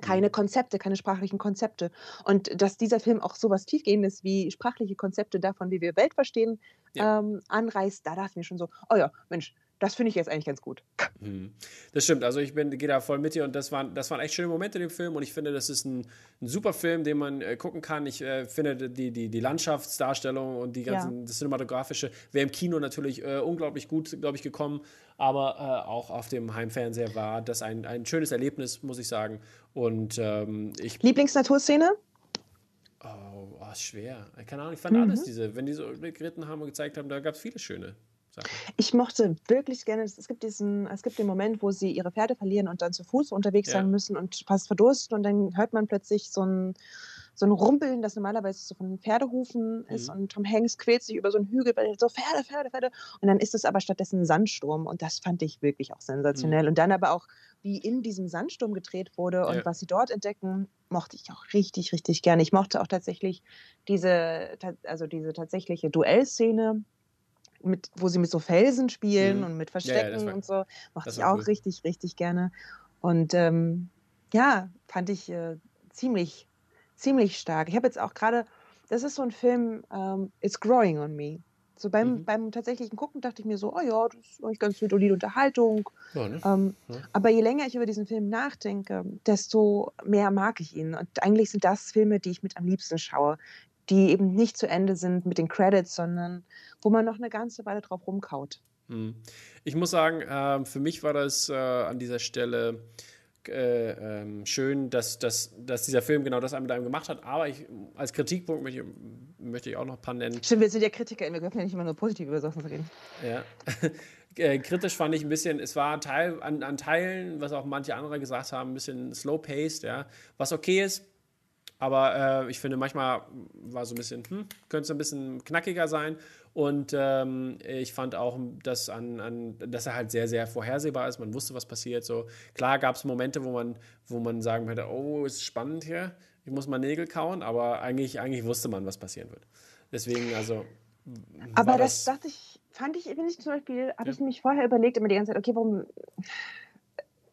Keine mhm. Konzepte, keine sprachlichen Konzepte. Und dass dieser Film auch sowas tiefgehendes wie sprachliche Konzepte davon, wie wir Welt verstehen, ja. ähm, anreißt, da dachte ich mir schon so, oh ja, Mensch, das finde ich jetzt eigentlich ganz gut. Mhm. Das stimmt. Also ich gehe da voll mit dir und das waren, das waren echt schöne Momente in dem Film und ich finde, das ist ein, ein super Film, den man äh, gucken kann. Ich äh, finde die, die, die Landschaftsdarstellung und die ganzen, ja. das Cinematografische wäre im Kino natürlich äh, unglaublich gut, glaube ich, gekommen, aber äh, auch auf dem Heimfernseher war das ein, ein schönes Erlebnis, muss ich sagen. Und ähm, ich. Lieblingsnaturszene? Oh, oh, schwer. Keine Ahnung, ich fand mhm. alles diese, wenn die so geritten haben und gezeigt haben, da gab es viele schöne. Sache. Ich mochte wirklich gerne, es gibt diesen, es gibt den Moment, wo sie ihre Pferde verlieren und dann zu Fuß unterwegs ja. sein müssen und fast verdursten und dann hört man plötzlich so ein, so ein Rumpeln, das normalerweise so von Pferdehufen ist mhm. und Tom Hanks quält sich über so einen Hügel, so Pferde, Pferde, Pferde und dann ist es aber stattdessen ein Sandsturm und das fand ich wirklich auch sensationell mhm. und dann aber auch, wie in diesem Sandsturm gedreht wurde und ja. was sie dort entdecken, mochte ich auch richtig, richtig gerne. Ich mochte auch tatsächlich diese, also diese tatsächliche Duellszene mit, wo sie mit so Felsen spielen mhm. und mit Verstecken ja, war, und so. Mochte ich auch cool. richtig, richtig gerne. Und ähm, ja, fand ich äh, ziemlich, ziemlich stark. Ich habe jetzt auch gerade, das ist so ein Film, um, It's Growing on Me. So beim, mhm. beim tatsächlichen Gucken dachte ich mir so, oh ja, das ist eigentlich ganz solide Unterhaltung. Ja, ne? ähm, ja. Aber je länger ich über diesen Film nachdenke, desto mehr mag ich ihn. Und eigentlich sind das Filme, die ich mit am liebsten schaue, die eben nicht zu Ende sind mit den Credits, sondern wo man noch eine ganze Weile drauf rumkaut. Mhm. Ich muss sagen, äh, für mich war das äh, an dieser Stelle äh, ähm, schön, dass, dass, dass dieser Film genau das mit einem gemacht hat. Aber ich, als Kritikpunkt möchte ich, möchte ich auch noch ein paar nennen. Stimmt, wir sind ja Kritiker, wir dürfen ja nicht immer nur positiv über Sachen reden. Ja. (laughs) äh, kritisch fand ich ein bisschen, es war Teil, an, an Teilen, was auch manche andere gesagt haben, ein bisschen slow-paced, ja. Was okay ist, aber äh, ich finde, manchmal war so ein bisschen, hm, könnte es ein bisschen knackiger sein. Und ähm, ich fand auch, dass, an, an, dass er halt sehr, sehr vorhersehbar ist. Man wusste, was passiert. So, klar gab es Momente, wo man, wo man sagen hätte, oh, ist spannend hier, ich muss mal Nägel kauen, aber eigentlich, eigentlich wusste man, was passieren wird. Deswegen, also. Aber das, das dachte ich, fand ich, bin ich zum Beispiel, habe ja. ich mich vorher überlegt, immer die ganze Zeit, okay, warum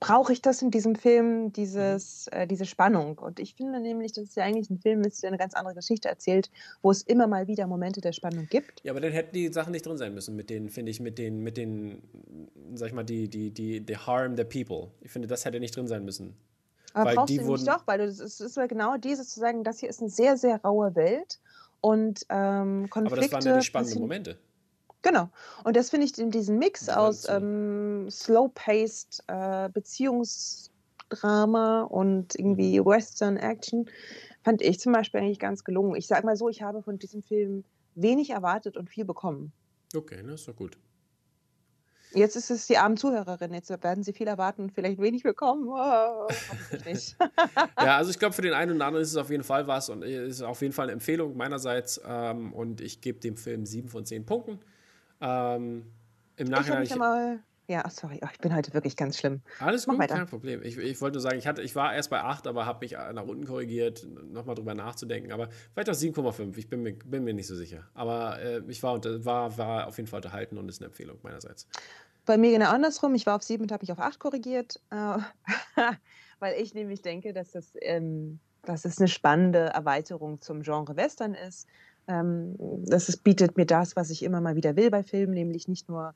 brauche ich das in diesem Film, mhm. dieses, äh, diese Spannung. Und ich finde nämlich, dass es ja eigentlich ein Film ist, der eine ganz andere Geschichte erzählt, wo es immer mal wieder Momente der Spannung gibt. Ja, aber dann hätten die Sachen nicht drin sein müssen, mit den, finde ich, mit den, mit den, sag ich mal, die, die, die, the harm the people. Ich finde, das hätte nicht drin sein müssen. Aber weil brauchst die du wurden, doch, weil es ist ja genau dieses zu sagen, das hier ist eine sehr, sehr raue Welt und ähm, Konflikte. Aber das waren ja die spannenden Momente. Genau. Und das finde ich in diesem Mix aus ähm, slow-paced äh, Beziehungsdrama und irgendwie mhm. Western Action, fand ich zum Beispiel eigentlich ganz gelungen. Ich sage mal so, ich habe von diesem Film wenig erwartet und viel bekommen. Okay, das ist doch gut. Jetzt ist es die armen Zuhörerinnen. Jetzt werden sie viel erwarten und vielleicht wenig bekommen. Oh, nicht. ja, (laughs) also ich glaube, für den einen oder anderen ist es auf jeden Fall was und ist auf jeden Fall eine Empfehlung meinerseits. Ähm, und ich gebe dem Film sieben von zehn Punkten. Ähm, Im Nachhinein. Ich mal, ja, sorry, oh, ich bin heute wirklich ganz schlimm. Alles Mach gut, weiter. kein Problem. Ich, ich wollte nur sagen, ich, hatte, ich war erst bei 8, aber habe mich nach unten korrigiert, nochmal drüber nachzudenken. Aber vielleicht auch 7,5. Ich bin mir, bin mir nicht so sicher. Aber äh, ich war, war, war auf jeden Fall unterhalten und ist eine Empfehlung meinerseits. Bei mir genau andersrum. Ich war auf 7 und habe mich auf 8 korrigiert, äh, (laughs) weil ich nämlich denke, dass das, ähm, dass das eine spannende Erweiterung zum Genre Western ist. Ähm, das ist, bietet mir das, was ich immer mal wieder will bei Filmen, nämlich nicht nur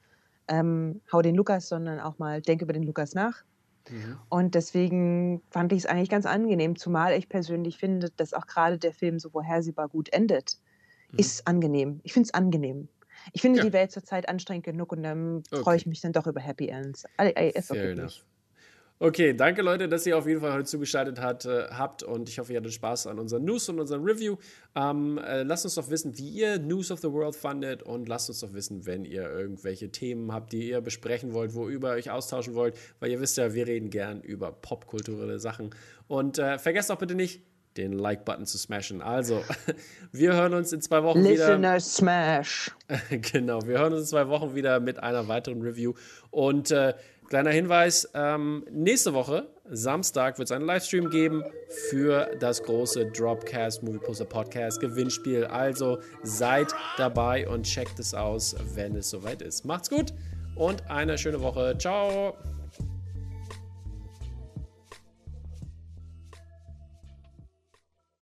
ähm, hau den Lukas, sondern auch mal denk über den Lukas nach. Mhm. Und deswegen fand ich es eigentlich ganz angenehm, zumal ich persönlich finde, dass auch gerade der Film so vorhersehbar gut endet. Mhm. Ist angenehm. Ich finde es angenehm. Ich finde ja. die Welt zurzeit anstrengend genug und dann okay. freue ich mich dann doch über Happy Ends. Ist Fair enough. Okay, danke Leute, dass ihr auf jeden Fall heute zugeschaltet hat, äh, habt und ich hoffe, ihr hattet Spaß an unseren News und unserem Review. Ähm, äh, lasst uns doch wissen, wie ihr News of the World fandet und lasst uns doch wissen, wenn ihr irgendwelche Themen habt, die ihr besprechen wollt, wo ihr euch austauschen wollt, weil ihr wisst ja, wir reden gern über popkulturelle Sachen. Und äh, vergesst auch bitte nicht, den Like-Button zu smashen. Also, (laughs) wir hören uns in zwei Wochen Listener wieder. Smash. (laughs) genau, wir hören uns in zwei Wochen wieder mit einer weiteren Review. Und äh, Kleiner Hinweis: ähm, Nächste Woche, Samstag, wird es einen Livestream geben für das große Dropcast Movie Poster Podcast Gewinnspiel. Also seid dabei und checkt es aus, wenn es soweit ist. Macht's gut und eine schöne Woche. Ciao.